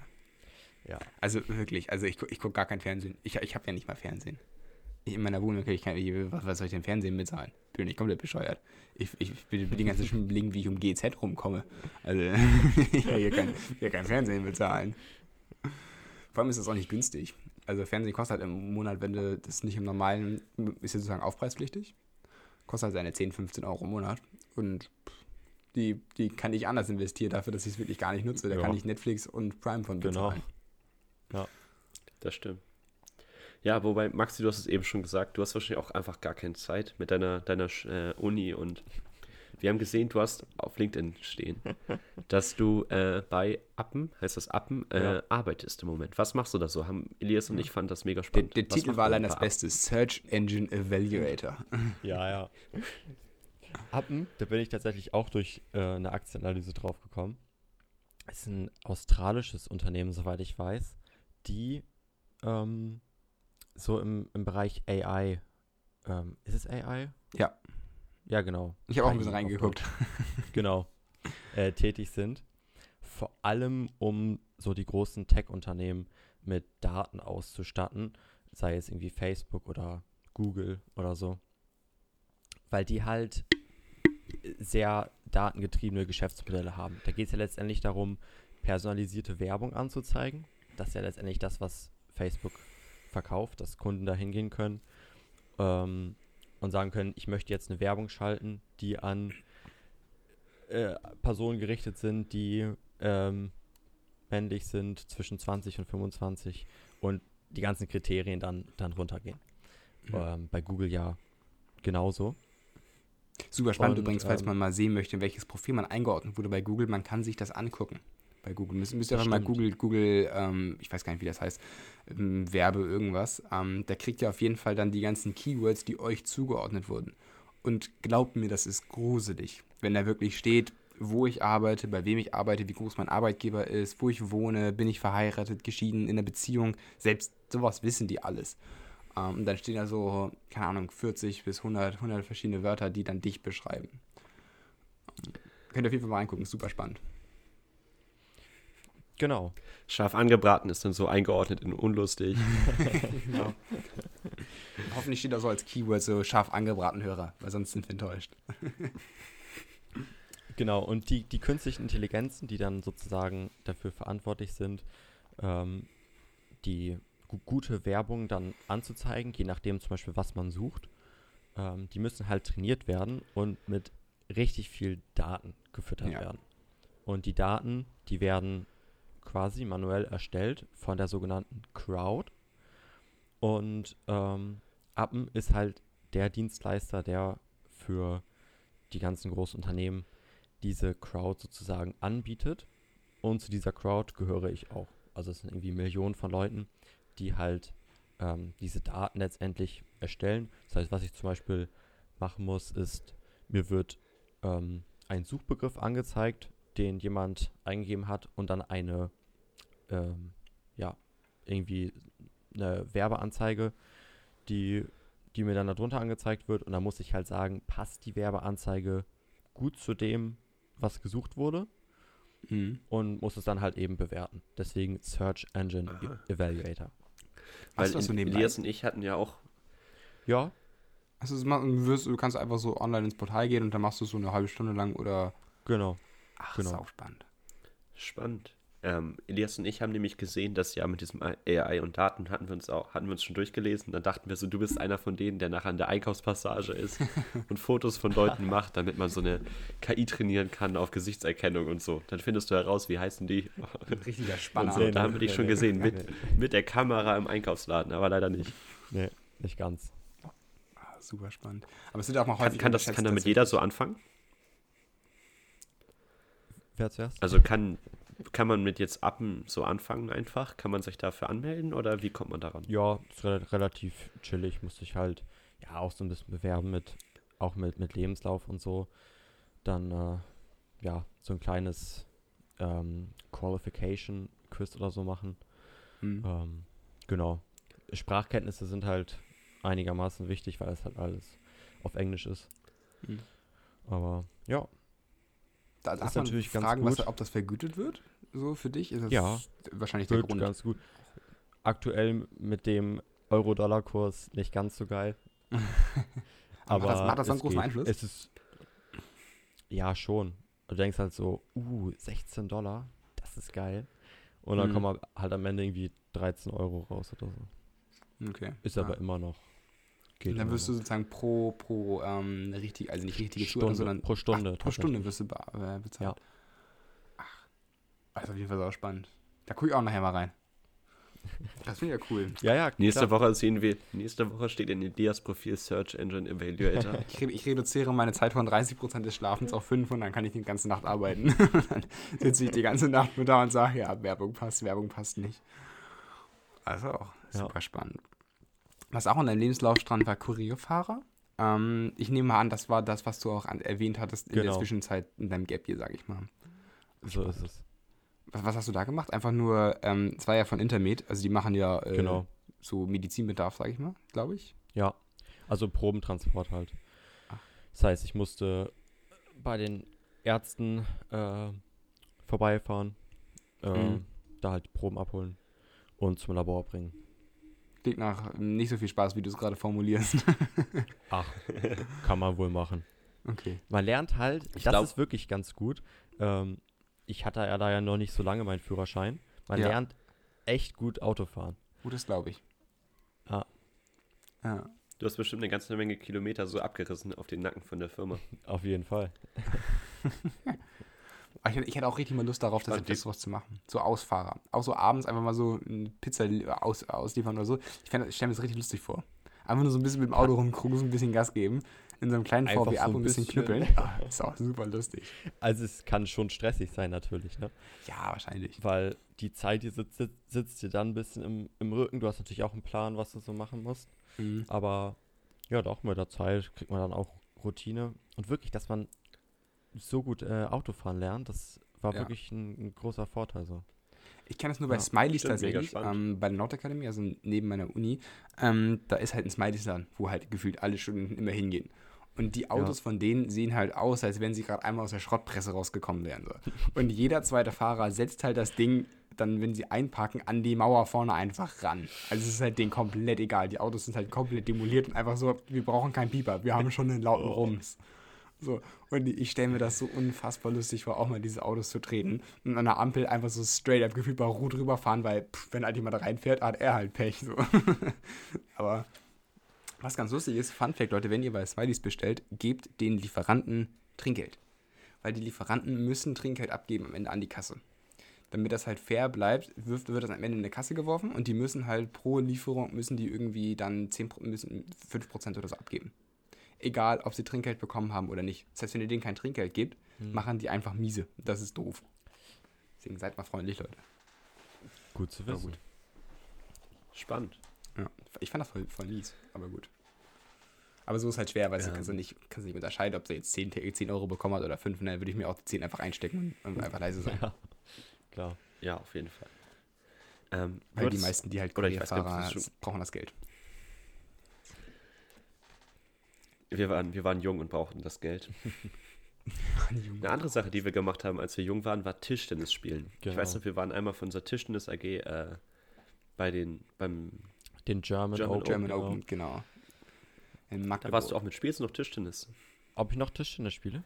Ja. Also wirklich, also ich, ich gucke gar kein Fernsehen. Ich, ich habe ja nicht mal Fernsehen. Ich, in meiner Wohnung kriege ich kein, was, was soll ich denn Fernsehen bezahlen? Bin nicht komplett bescheuert. Ich, ich bin, bin die ganze Zeit schon überlegen, wie ich um GZ rumkomme. Also ich kann hier kein, hier kein Fernsehen bezahlen. Vor allem ist das auch nicht günstig. Also Fernsehen kostet halt im Monat, wenn du das nicht im normalen, ist ja sozusagen aufpreispflichtig. Kostet halt seine 10, 15 Euro im Monat. Und die, die kann ich anders investieren dafür, dass ich es wirklich gar nicht nutze. Da Ja. kann ich Netflix und Prime von Genau. bezahlen. Das stimmt. Ja, wobei, Maxi, du hast es eben schon gesagt, du hast wahrscheinlich auch einfach gar keine Zeit mit deiner, deiner äh, Uni und wir haben gesehen, du hast auf LinkedIn stehen, dass du äh, bei Appen, heißt das Appen, äh, Ja. arbeitest im Moment. Was machst du da so? Haben Elias und ich fanden das mega Der, spannend. der Was Titel war allein das Appen? Beste. Search Engine Evaluator. Ja, ja. Appen, da bin ich tatsächlich auch durch äh, eine Aktienanalyse drauf gekommen. Es ist ein australisches Unternehmen, soweit ich weiß, die ähm, so im, im Bereich AI, ähm, ist es AI? Ja. ja genau. Ich habe auch ein bisschen reingeguckt. Genau. Äh, tätig sind. Vor allem, um so die großen Tech-Unternehmen mit Daten auszustatten, sei es irgendwie Facebook oder Google oder so. Weil die halt sehr datengetriebene Geschäftsmodelle haben. Da geht es ja letztendlich darum, personalisierte Werbung anzuzeigen. Das ist ja letztendlich das, was Facebook verkauft, dass Kunden da hingehen können ähm, und sagen können, ich möchte jetzt eine Werbung schalten, die an äh, Personen gerichtet sind, die ähm, männlich sind, zwischen 20 und 25 und die ganzen Kriterien dann, dann runtergehen. Ähm, bei Google ja genauso. Super spannend Und, übrigens, falls ähm, man mal sehen möchte, in welches Profil man eingeordnet wurde bei Google. Man kann sich das angucken. Bei Google. Müsst, müsst ihr einfach mal. Google, Google, ähm, ich weiß gar nicht, wie das heißt, Werbe irgendwas. Ähm, da kriegt ihr auf jeden Fall dann die ganzen Keywords, die euch zugeordnet wurden. Und glaubt mir, das ist gruselig. Wenn da wirklich steht, wo ich arbeite, bei wem ich arbeite, wie groß mein Arbeitgeber ist, wo ich wohne, bin ich verheiratet, geschieden, in einer Beziehung. Selbst sowas wissen die alles. Ähm, und dann stehen da so, keine Ahnung, 40 bis 100, 100 verschiedene Wörter, die dann dich beschreiben. Ähm, Könnt ihr auf jeden Fall mal reingucken, super spannend. Genau. Scharf angebraten ist dann so eingeordnet in unlustig. Genau. Hoffentlich steht da so als Keyword so scharf angebraten Hörer, weil sonst sind wir enttäuscht. Genau, und die, die künstlichen Intelligenzen, die dann sozusagen dafür verantwortlich sind, ähm, die gu gute Werbung dann anzuzeigen, je nachdem zum Beispiel, was man sucht, ähm, die müssen halt trainiert werden und mit richtig viel Daten gefüttert Ja. werden. Und die Daten, die werden quasi manuell erstellt von der sogenannten Crowd. Und ähm, Appen ist halt der Dienstleister, der für die ganzen großen Unternehmen diese Crowd sozusagen anbietet. Und zu dieser Crowd gehöre ich auch. Also es sind irgendwie Millionen von Leuten, die halt ähm, diese Daten letztendlich erstellen. Das heißt, was ich zum Beispiel machen muss, ist, mir wird ähm, ein Suchbegriff angezeigt, den jemand eingegeben hat und dann eine, ähm, ja, irgendwie eine Werbeanzeige, die, die mir dann darunter angezeigt wird. Und dann muss ich halt sagen, passt die Werbeanzeige gut zu dem, was gesucht wurde Mhm. und muss es dann halt eben bewerten. Deswegen Search Engine Aha. Evaluator. Weil Hast du das so nebenbei? Elias und ich hatten ja auch Ja, Also du, wirst, du kannst einfach so online ins Portal gehen und dann machst du es so eine halbe Stunde lang oder. genau. Ach, Genau. ist auch spannend. spannend. Ähm, Elias und ich haben nämlich gesehen, dass ja mit diesem AI und Daten hatten wir uns auch, hatten wir uns schon durchgelesen. Dann dachten wir so, du bist einer von denen, der nachher an der Einkaufspassage ist und Fotos von Leuten macht, damit man so eine KI trainieren kann auf Gesichtserkennung und so. Dann findest du heraus, wie heißen die. Ein richtiger Und Spanner. so, da haben wir dich schon gesehen, mit, mit der Kamera im Einkaufsladen, aber leider nicht. Nee, nicht ganz. Ah, super spannend. Aber es wird auch mal Kann, häufig kann, das, unterschätzt, kann damit jeder so anfangen? Wer zuerst? Also kann, kann man mit jetzt Appen so anfangen einfach? Kann man sich dafür anmelden oder wie kommt man daran? Ja, ist rel relativ chillig. Musste ich halt ja auch so ein bisschen bewerben mit, auch mit, mit Lebenslauf und so. Dann, äh, ja, so ein kleines ähm, Qualification-Quiz oder so machen. Hm. Ähm, genau. Sprachkenntnisse sind halt einigermaßen wichtig, weil es halt alles auf Englisch ist. Hm. Aber ja, Da darf ist man natürlich ganz fragen, was, ob das vergütet wird? So für dich? Ist das Ja. wahrscheinlich der wird Grund. ganz gut. Aktuell mit dem Euro-Dollar-Kurs nicht ganz so geil. Aber macht das- macht das so einen großen geht. Einfluss? Es ist ja schon. Du denkst halt so, uh, 16 Dollar, das ist geil. Und dann Mhm. kommen halt am Ende irgendwie 13 Euro raus oder so. Okay. Ist Ja. aber immer noch. Geht Und dann wirst du sozusagen pro, pro ähm, richtig, also nicht richtige Stunde, Stunde, sondern pro Stunde Ach, pro Stunde wirst du be äh, bezahlt. Ach, das ist auf jeden Fall sau spannend. Da gucke ich auch nachher mal rein. Das finde ich ja cool. Ja, ja, Nächste klar. Woche sehen wir, nächste Woche steht in Elias Profil Search Engine Evaluator. Ich, re ich reduziere meine Zeit von 30% des Schlafens auf 5 und dann kann ich die ganze Nacht arbeiten. dann sitze ich die ganze Nacht nur da und sage, ja, Werbung passt, Werbung passt nicht. Also auch Ja. super spannend. Was auch in deinem Lebenslauf stand, war Kurierfahrer. Ähm, ich nehme mal an, das war das, was du auch an, erwähnt hattest in der Genau. Zwischenzeit in deinem Gap hier, sage ich mal. so ist es. Was, was hast du da gemacht? Einfach nur, ähm, es war ja von Intermed, also die machen ja äh, Genau. so Medizinbedarf, sage ich mal, glaube ich. Ja, also Probentransport halt. Ach. Das heißt, ich musste bei den Ärzten äh, vorbeifahren, äh, Mhm. da halt Proben abholen und zum Labor bringen. Klingt nach nicht so viel Spaß, wie du es gerade formulierst. Ach, kann man wohl machen. okay. Man lernt halt, Ich das glaub- ist wirklich ganz gut. Ähm, ich hatte ja da ja noch nicht so lange meinen Führerschein. Man Ja. lernt echt gut Autofahren. Gut, das glaube ich. Ah. Ja. Du hast bestimmt eine ganze Menge Kilometer so abgerissen auf den Nacken von der Firma. Auf jeden Fall. Aber Ich, hätte- ich hätte auch richtig mal Lust darauf, das, das sowas zu machen. So Ausfahrer. Auch so abends einfach mal so eine Pizza aus, ausliefern oder so. Ich, fänd- ich stelle mir das richtig lustig vor. Einfach nur so ein bisschen mit dem Auto rumkruisen, ein bisschen Gas geben. In so einem kleinen Einfach VW ab so ein und ein bisschen bisschen. knüppeln. Ah, ist auch super lustig. Also es kann schon stressig sein natürlich, ne? Ja, wahrscheinlich. Weil die Zeit, die sitzt, sitzt, sitzt dir dann ein bisschen im, im Rücken. Du hast natürlich auch einen Plan, was du so machen musst. Mhm. Aber ja, doch, mit der Zeit kriegt man dann auch Routine. Und wirklich, dass man so gut äh, Autofahren lernt, das war Ja. wirklich ein, ein großer Vorteil so. Ich kenne das nur bei Ja, Smileys tatsächlich, ähm, bei der Nordakademie, also neben meiner Uni. Ähm, da ist halt ein Smileys-Laden, wo halt gefühlt alle Stunden immer hingehen. Und die Autos von denen sehen halt aus, als wenn sie gerade einmal aus der Schrottpresse rausgekommen wären. So. Und jeder zweite Fahrer setzt halt das Ding dann, wenn sie einparken, an die Mauer vorne einfach ran. Also es ist halt denen komplett egal. Die Autos sind halt komplett demoliert und einfach so, wir brauchen keinen Pieper, wir haben schon einen lauten Rums. So, und ich stelle mir das so unfassbar lustig vor, auch mal diese Autos zu treten und an der Ampel einfach so straight up gefühlt bei Ruhe drüber fahren, weil pff, wenn halt jemand reinfährt, hat er halt Pech. So. Aber was ganz lustig ist, Fun Fact, Leute, wenn ihr bei Smileys bestellt, gebt den Lieferanten Trinkgeld. Weil die Lieferanten müssen Trinkgeld abgeben am Ende an die Kasse. Damit das halt fair bleibt, wird, wird das am Ende in eine Kasse geworfen und die müssen halt pro Lieferung, müssen die irgendwie dann 10, Pro- müssen 5% oder so abgeben. Egal, ob sie Trinkgeld bekommen haben oder nicht. Das heißt, wenn ihr denen kein Trinkgeld gebt, machen die einfach miese. Das ist doof. Deswegen seid mal freundlich, Leute. Gut zu wissen. gut. Spannend. Ja, ich fand das voll, voll mies, aber gut. Aber so ist halt schwer, weil du Ja. kannst du nicht, kannst du nicht unterscheiden, ob sie jetzt 10, T- 10 Euro bekommen hat oder 5. Dann würde ich mir auch die 10 einfach einstecken und, einfach leise sein. Ja, klar. Ja, auf jeden Fall. Ähm, Weil die meisten, die halt schon- brauchen das Geld. Wir, waren, wir waren jung und brauchten das Geld. Eine andere Sache, die wir gemacht haben, als wir jung waren, war Tischtennis spielen. Ich Genau. weiß noch, wir waren einmal von unserer Tischtennis AG äh, bei den, beim, Den German, German Open. German genau. Open, genau. In da warst du auch mit, spielst du noch Tischtennis? Ob ich noch Tischtennis spiele?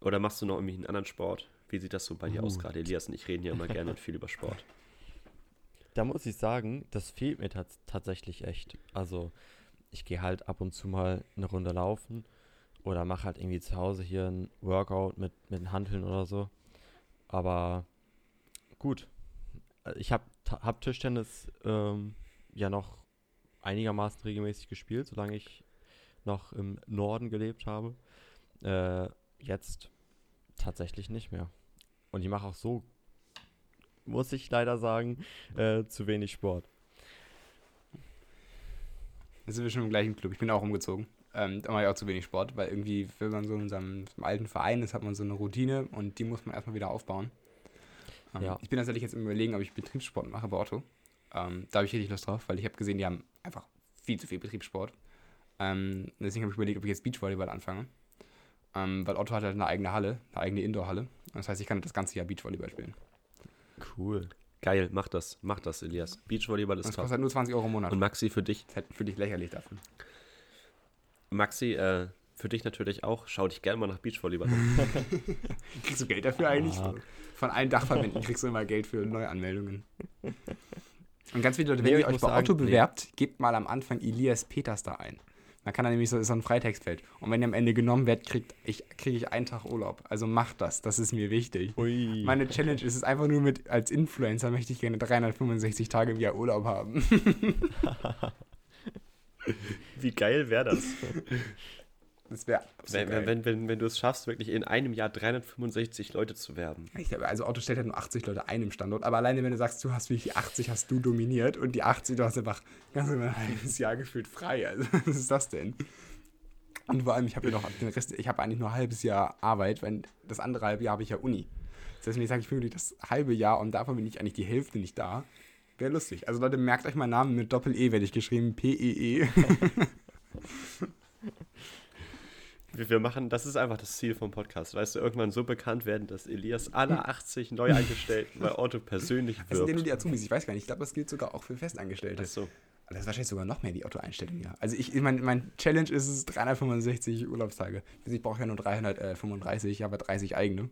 Oder machst du noch irgendwie einen anderen Sport? Wie sieht das so bei dir aus Gut. gerade? Elias und ich reden ja immer gerne und viel über Sport. Da muss ich sagen, das fehlt mir tats tatsächlich echt. Also, ich gehe halt ab und zu mal eine Runde laufen oder mache halt irgendwie zu Hause hier ein Workout mit, mit den Hanteln oder so. Aber gut. Ich habe hab Tischtennis ähm, ja noch einigermaßen regelmäßig gespielt, solange ich noch im Norden gelebt habe. Äh, jetzt tatsächlich nicht mehr. Und ich mache auch so, muss ich leider sagen, äh, zu wenig Sport. Da sind wir schon im gleichen Club. Ich bin auch umgezogen. Ähm, da mache ich auch zu wenig Sport, weil irgendwie, wenn man so in seinem, seinem alten Verein ist, hat man so eine Routine und die muss man erstmal wieder aufbauen. Ähm, Ja. Ich bin tatsächlich jetzt im Überlegen, ob ich Betriebssport mache bei Otto. Ähm, da habe ich richtig Lust drauf, weil ich habe gesehen, die haben einfach viel zu viel Betriebssport. Ähm, deswegen habe ich überlegt, ob ich jetzt Beachvolleyball anfange. Ähm, weil Otto hat halt eine eigene Halle, eine eigene Indoor-Halle. Das heißt, ich kann das ganze Jahr Beachvolleyball spielen. Cool. Geil, mach das, mach das, Elias. Beachvolleyball ist Das top. kostet halt nur 20 Euro im Monat. Und Maxi, für dich, Das ist halt für dich lächerlich davon. Maxi, äh, für dich natürlich auch. Schau dich gerne mal nach Beachvolleyball um. Kriegst du Geld dafür eigentlich? Ah. Von allen Dachverbänden kriegst du immer Geld für Neuanmeldungen. Und ganz viele Leute, wenn Nee, ihr euch bei sagen, Otto nee. bewerbt, gebt mal am Anfang Elias Peters da ein. Dann kann er nämlich so, ist so ein Freitextfeld. Und wenn ihr am Ende genommen werdet, kriegt ich, kriege ich einen Tag Urlaub. Also macht das, das ist mir wichtig. Ui. Meine Challenge ist es einfach nur mit, als Influencer möchte ich gerne 365 Tage im Jahr Urlaub haben. Wie geil wäre das? Das wäre Wenn, wenn, wenn, wenn, wenn du es schaffst, wirklich in einem Jahr 365 Leute zu werben. Ich glaube, also Otto stellt halt nur 80 Leute ein im Standort, aber alleine wenn du sagst, du hast wirklich die 80 hast du dominiert und die 80, du hast einfach ganz ein halbes Jahr gefühlt frei. Also was ist das denn? Und vor allem, ich habe ja noch den Rest, ich habe eigentlich nur ein halbes Jahr Arbeit, weil das andere halbe Jahr habe ich ja Uni. Das heißt, wenn ich sage, ich bin wirklich das halbe Jahr und davon bin ich eigentlich die Hälfte nicht da, wäre lustig. Also Leute, merkt euch meinen Namen mit Doppel-E, werde ich geschrieben, P-E-E. Wir, wir machen, das ist einfach das Ziel vom Podcast. Weißt du, irgendwann so bekannt werden, dass Elias alle 80 Neuangestellten bei Otto persönlich Das sind ja nur wirbt. die Azubis, ich weiß gar nicht. Ich glaube, das gilt sogar auch für Festangestellte. Ach so. Das ist wahrscheinlich sogar noch mehr die Otto-Einstellung, ja. Also ich, ich mein, mein Challenge ist es 365 Urlaubstage. Also ich brauche ja nur 335, aber 30 eigene.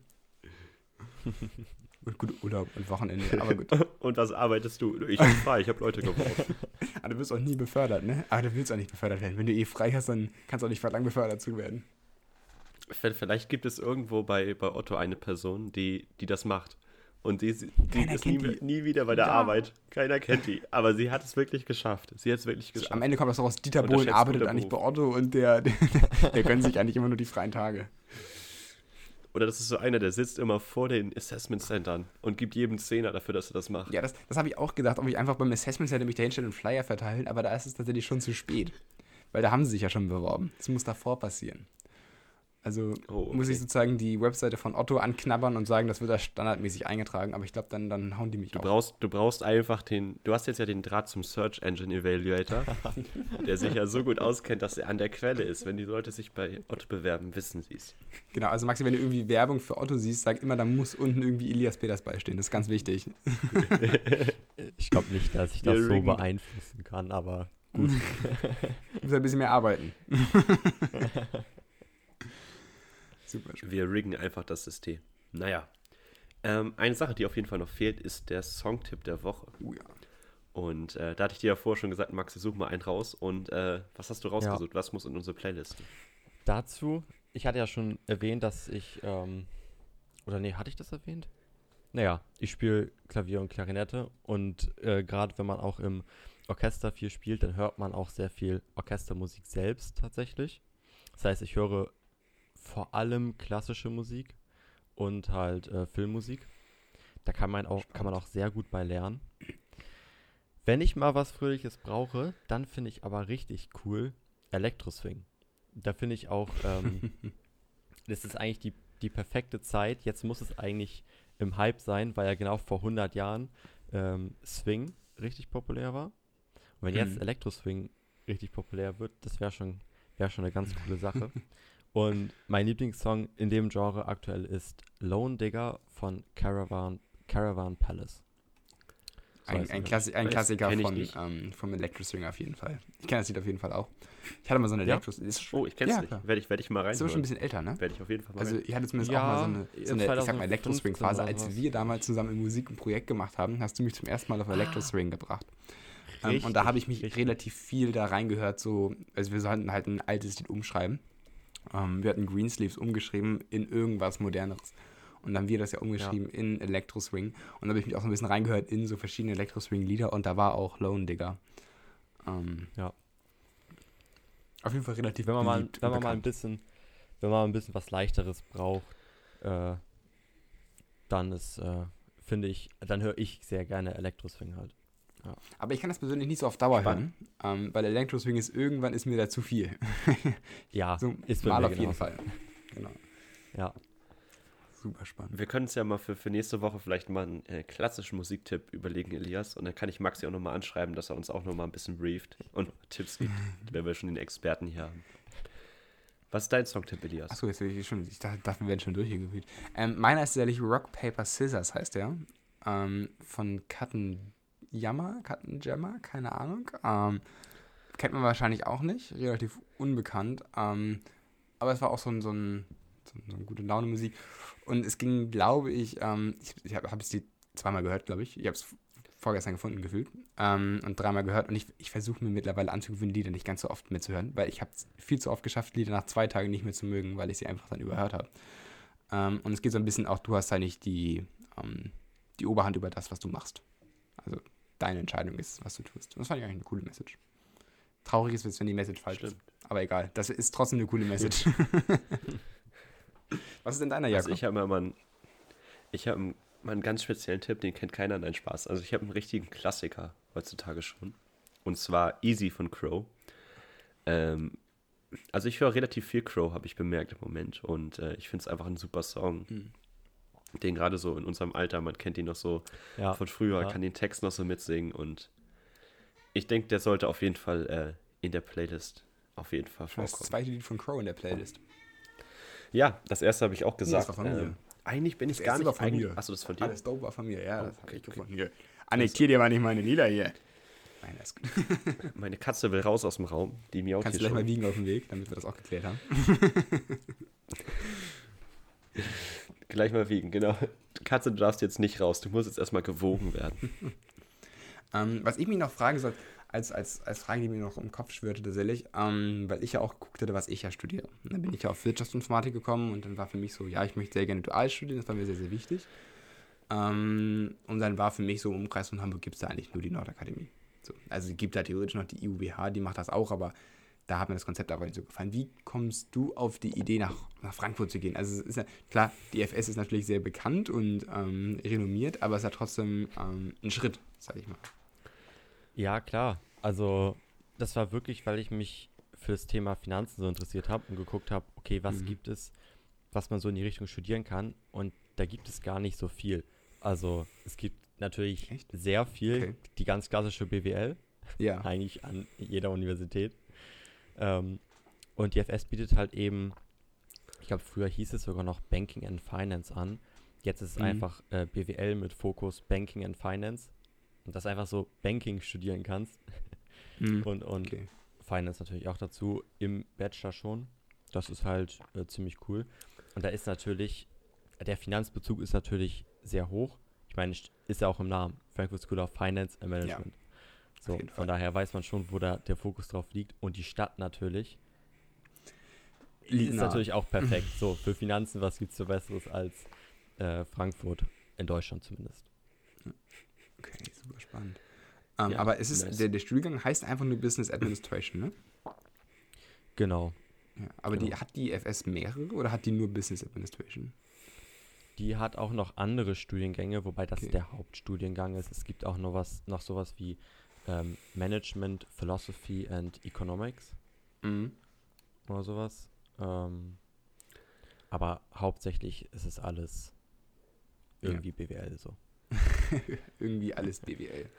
Und gut, Urlaub und Wochenende, aber gut. Und was arbeitest du? Ich bin frei, ich habe Leute gebraucht. Aber du wirst auch nie befördert, ne? Aber du willst auch nicht befördert werden. Wenn du eh frei hast, dann kannst du auch nicht verlangen, befördert zu werden. Vielleicht gibt es irgendwo bei, bei Otto eine Person, die, die das macht. Und die, die ist nie, nie wieder bei der Ja. Arbeit. Keiner kennt die. Aber sie hat es wirklich geschafft. Sie hat es wirklich geschafft. Am Ende kommt das auch aus, Dieter Bohlen arbeitet eigentlich bei. Otto und der, der, der gönnt sich eigentlich immer nur die freien Tage. Oder das ist so einer, der sitzt immer vor den Assessment Centern und gibt jedem Zehner dafür, dass er das macht. Ja, das, das habe ich auch gedacht, ob ich einfach beim Assessment Center mich dahinstelle und Flyer verteilen, aber da ist es tatsächlich schon zu spät. Weil da haben sie sich ja schon beworben. Das muss davor passieren. Also Oh, okay. muss ich sozusagen die Webseite von Otto anknabbern und sagen, das wird da standardmäßig eingetragen, aber ich glaube, dann, dann hauen die mich Du auf. brauchst, du brauchst einfach den. Du hast jetzt ja den Draht zum Search Engine Evaluator, der sich ja so gut auskennt, dass er an der Quelle ist. Wenn die Leute sich bei Otto bewerben, wissen sie es. Genau, also Maxi, wenn du irgendwie Werbung für Otto siehst, sag immer, da muss unten irgendwie Elias Peters beistehen. Das ist ganz wichtig. Ich glaube nicht, dass ich das so beeinflussen kann, aber gut. Du musst ein bisschen mehr arbeiten. Super spannend. Wir riggen einfach das System. Naja. Ähm, eine Sache, die auf jeden Fall noch fehlt, ist der Songtipp der Woche. Oh ja. Und äh, da hatte ich dir ja vorher schon gesagt, Max, such mal einen raus. Und äh, was hast du rausgesucht? Was muss in unsere Playlist? Dazu, ich hatte ja schon erwähnt, dass ich, ähm, oder nee, hatte ich das erwähnt? Naja, ich spiele Klavier und Klarinette und äh, gerade wenn man auch im Orchester viel spielt, dann hört man auch sehr viel Orchestermusik selbst tatsächlich. Das heißt, ich höre vor allem klassische Musik und halt äh, Filmmusik. Da kann man, auch, kann man auch sehr gut bei lernen. Wenn ich mal was Fröhliches brauche, dann finde ich aber richtig cool Elektroswing. Da finde ich auch, ähm, das ist eigentlich die, die perfekte Zeit. Jetzt muss es eigentlich im Hype sein, weil ja genau vor 100 Jahren ähm, Swing richtig populär war. Und wenn jetzt Mhm. Elektroswing richtig populär wird, das wäre schon, wär schon eine ganz coole Sache. Und mein Lieblingssong in dem Genre aktuell ist Lone Digger von Caravan, Caravan Palace. So Ein, ein. Klassi ein Klassiker von, ähm, vom Electro Swing auf jeden Fall. Ich kenne das Lied auf jeden Fall auch. Ich hatte mal so eine Ja? Schon, Oh, ich kenn's ja, nicht. Werde ich, werd ich mal Ist aber schon ein bisschen älter, ne? Werde ich auf jeden Fall mal Also rein. ich hatte zumindest Ja, auch mal so eine, so eine ich sag mal, 2015 Elektro-Swing-Phase. oder Als wir damals zusammen in Musik ein Projekt gemacht haben, hast du mich zum ersten Mal auf Elektro-Swing gebracht. Ähm, und da Richtig, habe ich mich richtig. relativ viel da reingehört, so, also wir sollten halt ein altes Lied umschreiben. Ähm, wir hatten Greensleeves umgeschrieben in irgendwas Moderneres. Und dann haben wir das ja umgeschrieben in Elektro-Swing. Und da habe ich mich auch so ein bisschen reingehört in so verschiedene Elektro-Swing-Lieder und da war auch Lone Digger. Ähm, Ja. Auf jeden Fall relativ wenn man mal, wenn man mal ein bisschen, wenn man ein bisschen was leichteres braucht, äh, dann ist, äh, finde ich, dann höre ich sehr gerne Elektroswing halt. Aber ich kann das persönlich nicht so auf Dauer Spannend. hören, ähm, weil Elektro-Swing ist irgendwann ist mir da zu viel. Ja, So ist bei mal mir auf jeden genauso. Fall. Genau. Ja, Super spannend. Wir können uns ja mal für, für nächste Woche vielleicht mal einen äh, klassischen Musiktipp überlegen, Elias. Und dann kann ich Maxi auch nochmal anschreiben, dass er uns auch nochmal ein bisschen brieft und Tipps gibt, wenn wir schon den Experten hier haben. Was ist dein Songtipp, Elias? Achso, jetzt ich schon. Ich dachte, wir werden schon durchgefühlt. Ähm, meiner ist tatsächlich Rock, Paper, Scissors, heißt der. Ähm, von Katten Jammer, Katten Jammer, keine Ahnung. Ähm, kennt man wahrscheinlich auch nicht, relativ unbekannt. Ähm, aber es war auch so ein, so ein, so ein, so ein gute Laune Musik. Und es ging, glaube ich, ähm, ich, ich habe hab es die zweimal gehört, glaube ich. Ich habe es vorgestern gefunden gefühlt ähm, und dreimal gehört. Und ich, ich versuche mir mittlerweile anzugewöhnen, Lieder nicht ganz so oft mitzuhören, weil ich habe viel zu oft geschafft, Lieder nach zwei Tagen nicht mehr zu mögen, weil ich sie einfach dann überhört habe. Ähm, und es geht so ein bisschen auch, du hast halt nicht die, ähm, die Oberhand über das, was du machst. Also deine Entscheidung ist, was du tust. Und das fand ich eigentlich eine coole Message. Traurig ist es, wenn die Message falsch ist. Stimmt. Aber egal, das ist trotzdem eine coole Message. was ist denn deiner, Also Jakob? ich habe mal einen, ich habe einen, mal einen ganz speziellen Tipp, den kennt keiner, nein Spaß. Also ich habe einen richtigen Klassiker heutzutage schon. Und zwar Easy von Crow. Ähm, also ich höre relativ viel Crow, habe ich bemerkt im Moment. Und äh, ich finde es einfach ein super Song. Mhm. Den gerade so in unserem Alter, man kennt ihn noch so ja. von früher, ja. kann den Text noch so mitsingen. Und ich denke, der sollte auf jeden Fall äh, in der Playlist auf jeden Fall das vorkommen. zweite Lied von Crow in der Playlist. Ja, das erste habe ich auch gesagt. das war von mir. Ähm, eigentlich bin ich Das gar erste nicht. war von mir. Achso, das ist von dir. Alles dope war von mir, ja. das hab okay, ich okay. gefunden. Hier. Annektier dir mal nicht meine Lieder hier. Nein, das ist gut. Meine Katze will raus aus dem Raum. Die miaut Kannst du hier gleich schon. mal wiegen auf dem Weg, damit wir das auch geklärt haben. Gleich mal wiegen, genau. Katze, du darfst jetzt nicht raus. Du musst jetzt erstmal gewogen werden. Ähm, was ich mich noch fragen soll, als, als, als Frage, die mir noch im Kopf schwirrte tatsächlich, ähm, weil ich ja auch geguckt hatte, was ich ja studiere. Und dann bin ich ja auf Wirtschaftsinformatik gekommen und dann war für mich so, ja, ich möchte sehr gerne dual studieren, das war mir sehr, sehr wichtig. Ähm, und dann war für mich so im Umkreis von Hamburg gibt es da eigentlich nur die Nordakademie. So, also es gibt da theoretisch noch die IUBH, die macht das auch, aber da hat mir das Konzept aber nicht so gefallen. Wie kommst du auf die Idee, nach, nach Frankfurt zu gehen? Also es ist ja, klar, die FS ist natürlich sehr bekannt und ähm, renommiert, aber es ist ja trotzdem ähm, ein Schritt, sag ich mal. Ja, klar. Also, das war wirklich, weil ich mich für das Thema Finanzen so interessiert habe und geguckt habe, okay, was Mhm. gibt es, was man so in die Richtung studieren kann. Und da gibt es gar nicht so viel. Also, es gibt natürlich Echt? sehr viel, Okay. die ganz klassische BWL, Ja. eigentlich an jeder Universität. Ähm, und die FS bietet halt eben, ich glaube, früher hieß es sogar noch Banking and Finance an. Jetzt ist es Mhm. einfach äh, BWL mit Fokus Banking and Finance. Und dass einfach so Banking studieren kannst Mhm. und, und Okay. Finance natürlich auch dazu, im Bachelor schon. Das ist halt äh, ziemlich cool. Und da ist natürlich, der Finanzbezug ist natürlich sehr hoch. Ich meine, st- ist ja auch im Namen, Frankfurt School of Finance and Management. So, Fall. von daher weiß man schon, wo da der Fokus drauf liegt. Und die Stadt natürlich Liegt ist nah. natürlich auch perfekt. So, für Finanzen, was gibt es so Besseres als äh, Frankfurt, in Deutschland zumindest. Okay, super spannend. Ähm, Ja, aber es ist, der, der Studiengang heißt einfach nur Business Administration, ne? Genau. Ja, aber die, Genau. hat die FS mehrere oder hat die nur Business Administration? Die hat auch noch andere Studiengänge, wobei das Okay. der Hauptstudiengang ist. Es gibt auch noch was, noch sowas wie ähm, Management, Philosophy and Economics Mhm. oder sowas. Ähm, aber hauptsächlich ist es alles Ja. irgendwie BWL so. Irgendwie alles BWL.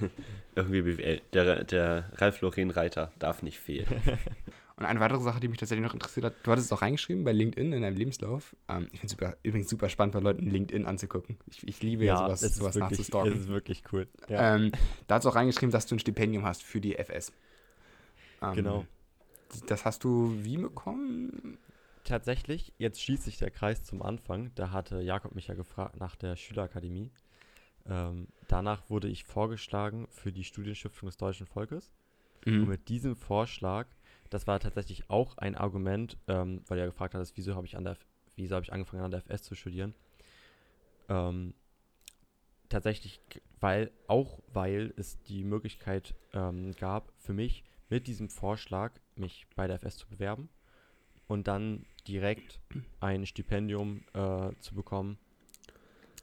Irgendwie BWL. Der, der Ralf Loren Reiter darf nicht fehlen. Und eine weitere Sache, die mich tatsächlich noch interessiert hat, du hattest es auch reingeschrieben bei LinkedIn in deinem Lebenslauf. Ähm, ich finde es übrigens super spannend, bei Leuten LinkedIn anzugucken. Ich, ich liebe ja, sowas, es ist sowas wirklich, nachzustalken. es ist wirklich cool. Ja. Ähm, da hast du auch reingeschrieben, dass du ein Stipendium hast für die FS. Ähm, Genau. Das hast du wie bekommen? Tatsächlich, jetzt schließt sich der Kreis zum Anfang. Da hatte Jakob mich ja gefragt nach der Schülerakademie. Ähm, danach wurde ich vorgeschlagen für die Studienstiftung des deutschen Volkes. Und mit diesem Vorschlag, das war tatsächlich auch ein Argument, ähm, weil er gefragt hat, wieso habe ich an der, F- wieso habe ich angefangen an der FS zu studieren. Ähm, tatsächlich, weil auch weil es die Möglichkeit ähm, gab, für mich mit diesem Vorschlag mich bei der FS zu bewerben und dann direkt ein Stipendium äh, zu bekommen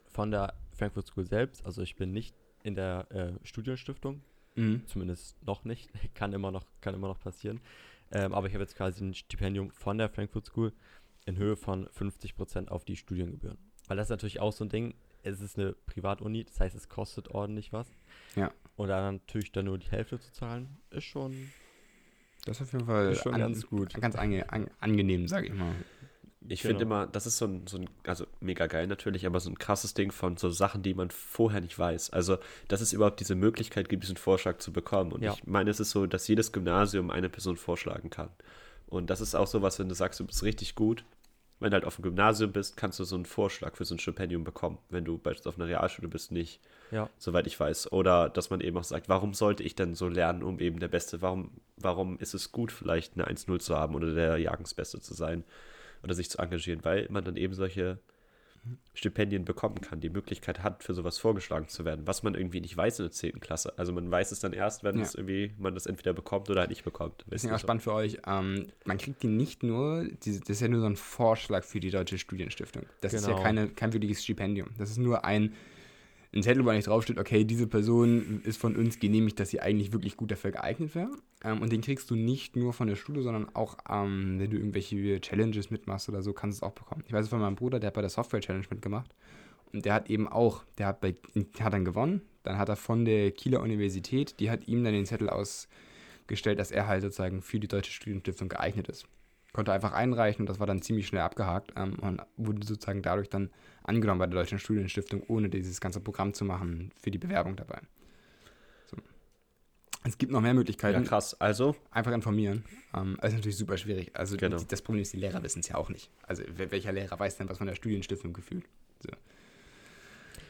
von der Frankfurt School selbst. Also ich bin nicht in der äh, Studienstiftung, Mhm. zumindest noch nicht. kann immer noch, kann immer noch passieren. Ähm, aber ich habe jetzt quasi ein Stipendium von der Frankfurt School in Höhe von 50% auf die Studiengebühren. Weil das ist natürlich auch so ein Ding, es ist eine Privatuni, das heißt, es kostet ordentlich was. Ja. Und dann natürlich dann nur die Hälfte zu zahlen, ist schon, Das ist auf jeden Fall schon ganz gut. ganz ange an, angenehm, sage ich mal. Ich Genau. finde immer, das ist so ein, so ein, also mega geil natürlich, aber so ein krasses Ding von so Sachen, die man vorher nicht weiß. Also, dass es überhaupt diese Möglichkeit gibt, diesen Vorschlag zu bekommen. Und Ja. ich meine, es ist so, dass jedes Gymnasium eine Person vorschlagen kann. Und das ist auch so was, wenn du sagst, du bist richtig gut. Wenn du halt auf dem Gymnasium bist, kannst du so einen Vorschlag für so ein Stipendium bekommen. Wenn du beispielsweise auf einer Realschule bist, nicht Ja, soweit ich weiß. Oder dass man eben auch sagt, warum sollte ich denn so lernen, um eben der Beste, warum, warum ist es gut, vielleicht eine 1-0 zu haben oder der Jahrgangsbeste zu sein oder sich zu engagieren, weil man dann eben solche Stipendien bekommen kann, die Möglichkeit hat, für sowas vorgeschlagen zu werden, was man irgendwie nicht weiß in der 10. Klasse. Also man weiß es dann erst, wenn Ja. es irgendwie, man das entweder bekommt oder halt nicht bekommt. Das ist ja auch spannend für euch. Ähm, man kriegt die nicht nur, diese, das ist ja nur so ein Vorschlag für die Deutsche Studienstiftung. Das ist ja Genau. keine, kein wirkliches Stipendium. Das ist nur ein, ein Zettel, wo eigentlich draufsteht, okay, diese Person ist von uns genehmigt, dass sie eigentlich wirklich gut dafür geeignet wäre. Ähm, und den kriegst du nicht nur von der Schule, sondern auch, ähm, wenn du irgendwelche Challenges mitmachst oder so, kannst du es auch bekommen. Ich weiß es von meinem Bruder, der hat bei der Software Challenge mitgemacht. Und der hat eben auch, der hat, bei, hat dann gewonnen. Dann hat er von der Kieler Universität, die hat ihm dann den Zettel ausgestellt, dass er halt sozusagen für die Deutsche Studienstiftung geeignet ist. konnte einfach einreichen und das war dann ziemlich schnell abgehakt ähm, und wurde sozusagen dadurch dann angenommen bei der Deutschen Studienstiftung, ohne dieses ganze Programm zu machen für die Bewerbung dabei. Es gibt noch mehr Ja, Möglichkeiten. krass. Also, Einfach informieren. Ähm, das ist natürlich super schwierig. Also Genau. das Problem ist, die Lehrer wissen es ja auch nicht. Also welcher Lehrer weiß denn was von der Studienstiftung gefühlt? So.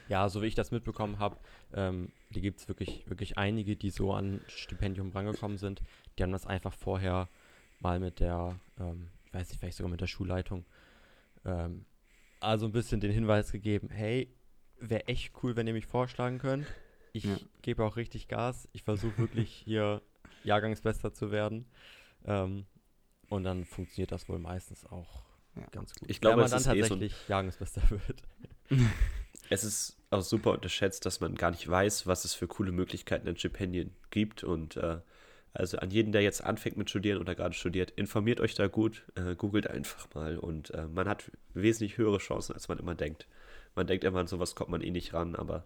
Ja, so wie ich das mitbekommen habe, ähm, die gibt es wirklich, wirklich einige, die so an Stipendium rangekommen sind. Die haben das einfach vorher mal mit der, ähm, ich weiß nicht, vielleicht sogar mit der Schulleitung, ähm, also ein bisschen den Hinweis gegeben, hey, wäre echt cool, wenn ihr mich vorschlagen könnt. Ich Ja. gebe auch richtig Gas. Ich versuche wirklich hier Jahrgangsbester zu werden. Ähm, und dann funktioniert das wohl meistens auch Ja. ganz gut. Ich glaube, Wenn man es dann ist eh so tatsächlich Jahrgangsbester wird. es ist auch super unterschätzt, dass man gar nicht weiß, was es für coole Möglichkeiten an Stipendien gibt. Und äh, also an jeden, der jetzt anfängt mit Studieren oder gerade studiert, informiert euch da gut, äh, googelt einfach mal. Und äh, man hat wesentlich höhere Chancen, als man immer denkt. Man denkt immer, an sowas kommt man eh nicht ran, aber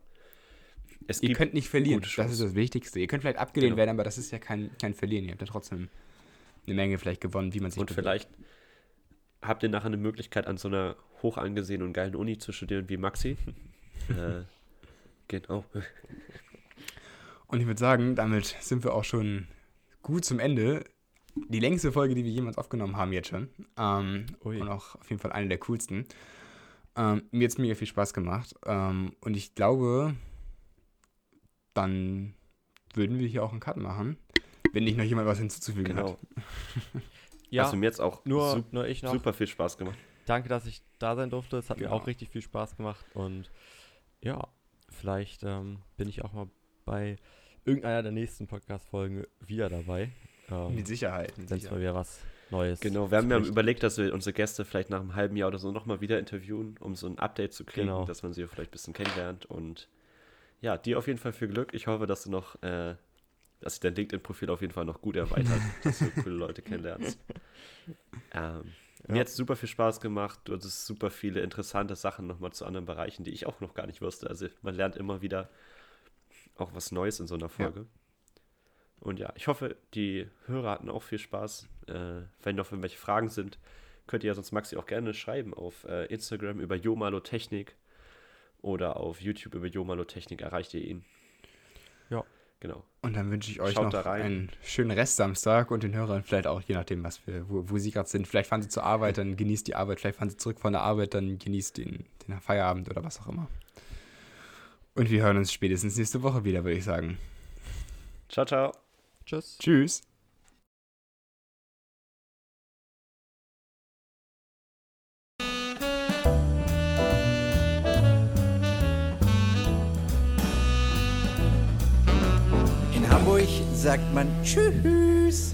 es Ihr könnt nicht verlieren. Das ist das Wichtigste. Ihr könnt vielleicht abgelehnt Genau. werden, aber das ist ja kein, kein Verlieren. Ihr habt ja trotzdem eine Menge vielleicht gewonnen, wie man sich Und bewirbt. vielleicht habt ihr nachher eine Möglichkeit, an so einer hoch angesehenen und geilen Uni zu studieren wie Maxi. äh, genau. Und ich würde sagen, damit sind wir auch schon gut zum Ende. Die längste Folge, die wir jemals aufgenommen haben, jetzt schon. Ähm, und auch auf jeden Fall eine der coolsten. Ähm, mir hat es mega viel Spaß gemacht. Ähm, und ich glaube, dann würden wir hier auch einen Cut machen, wenn nicht noch jemand was hinzuzufügen genau. hat. Ja, Also mir jetzt auch nur, su nur ich noch. super viel Spaß gemacht. Danke, dass ich da sein durfte. Es hat Genau. mir auch richtig viel Spaß gemacht. Und ja, vielleicht ähm, bin ich auch mal bei irgendeiner der nächsten Podcast-Folgen wieder dabei. Ähm, Mit Sicherheit. Wenn es mal wieder was Neues Genau, wir haben ja überlegt, dass wir unsere Gäste vielleicht nach einem halben Jahr oder so nochmal wieder interviewen, um so ein Update zu kriegen, Genau. dass man sie vielleicht ein bisschen kennenlernt. Und ja, dir auf jeden Fall viel Glück. Ich hoffe, dass du noch, äh, dass sich dein LinkedIn-Profil auf jeden Fall noch gut erweitert, dass du coole Leute kennenlernst. Ähm, Mir Ja. hat es super viel Spaß gemacht. Du hattest super viele interessante Sachen nochmal zu anderen Bereichen, die ich auch noch gar nicht wusste. Also man lernt immer wieder auch was Neues in so einer Folge. Und ja, ich hoffe, die Hörer hatten auch viel Spaß. Äh, wenn noch irgendwelche Fragen sind, könnt ihr ja sonst Maxi auch gerne schreiben auf äh, Instagram über Jomalo Technik oder auf YouTube über Jomalo Technik erreicht ihr ihn. Ja. Genau. Und dann wünsche ich euch Schaut noch da rein. einen schönen Restsamstag und den Hörern vielleicht auch, je nachdem, was für, wo, wo sie gerade sind. Vielleicht fahren sie zur Arbeit, dann genießt die Arbeit. Vielleicht fahren sie zurück von der Arbeit, dann genießt den, den Feierabend oder was auch immer. Und wir hören uns spätestens nächste Woche wieder, würde ich sagen. Ciao, ciao. Tschüss. Tschüss. Sagt man Tschüss.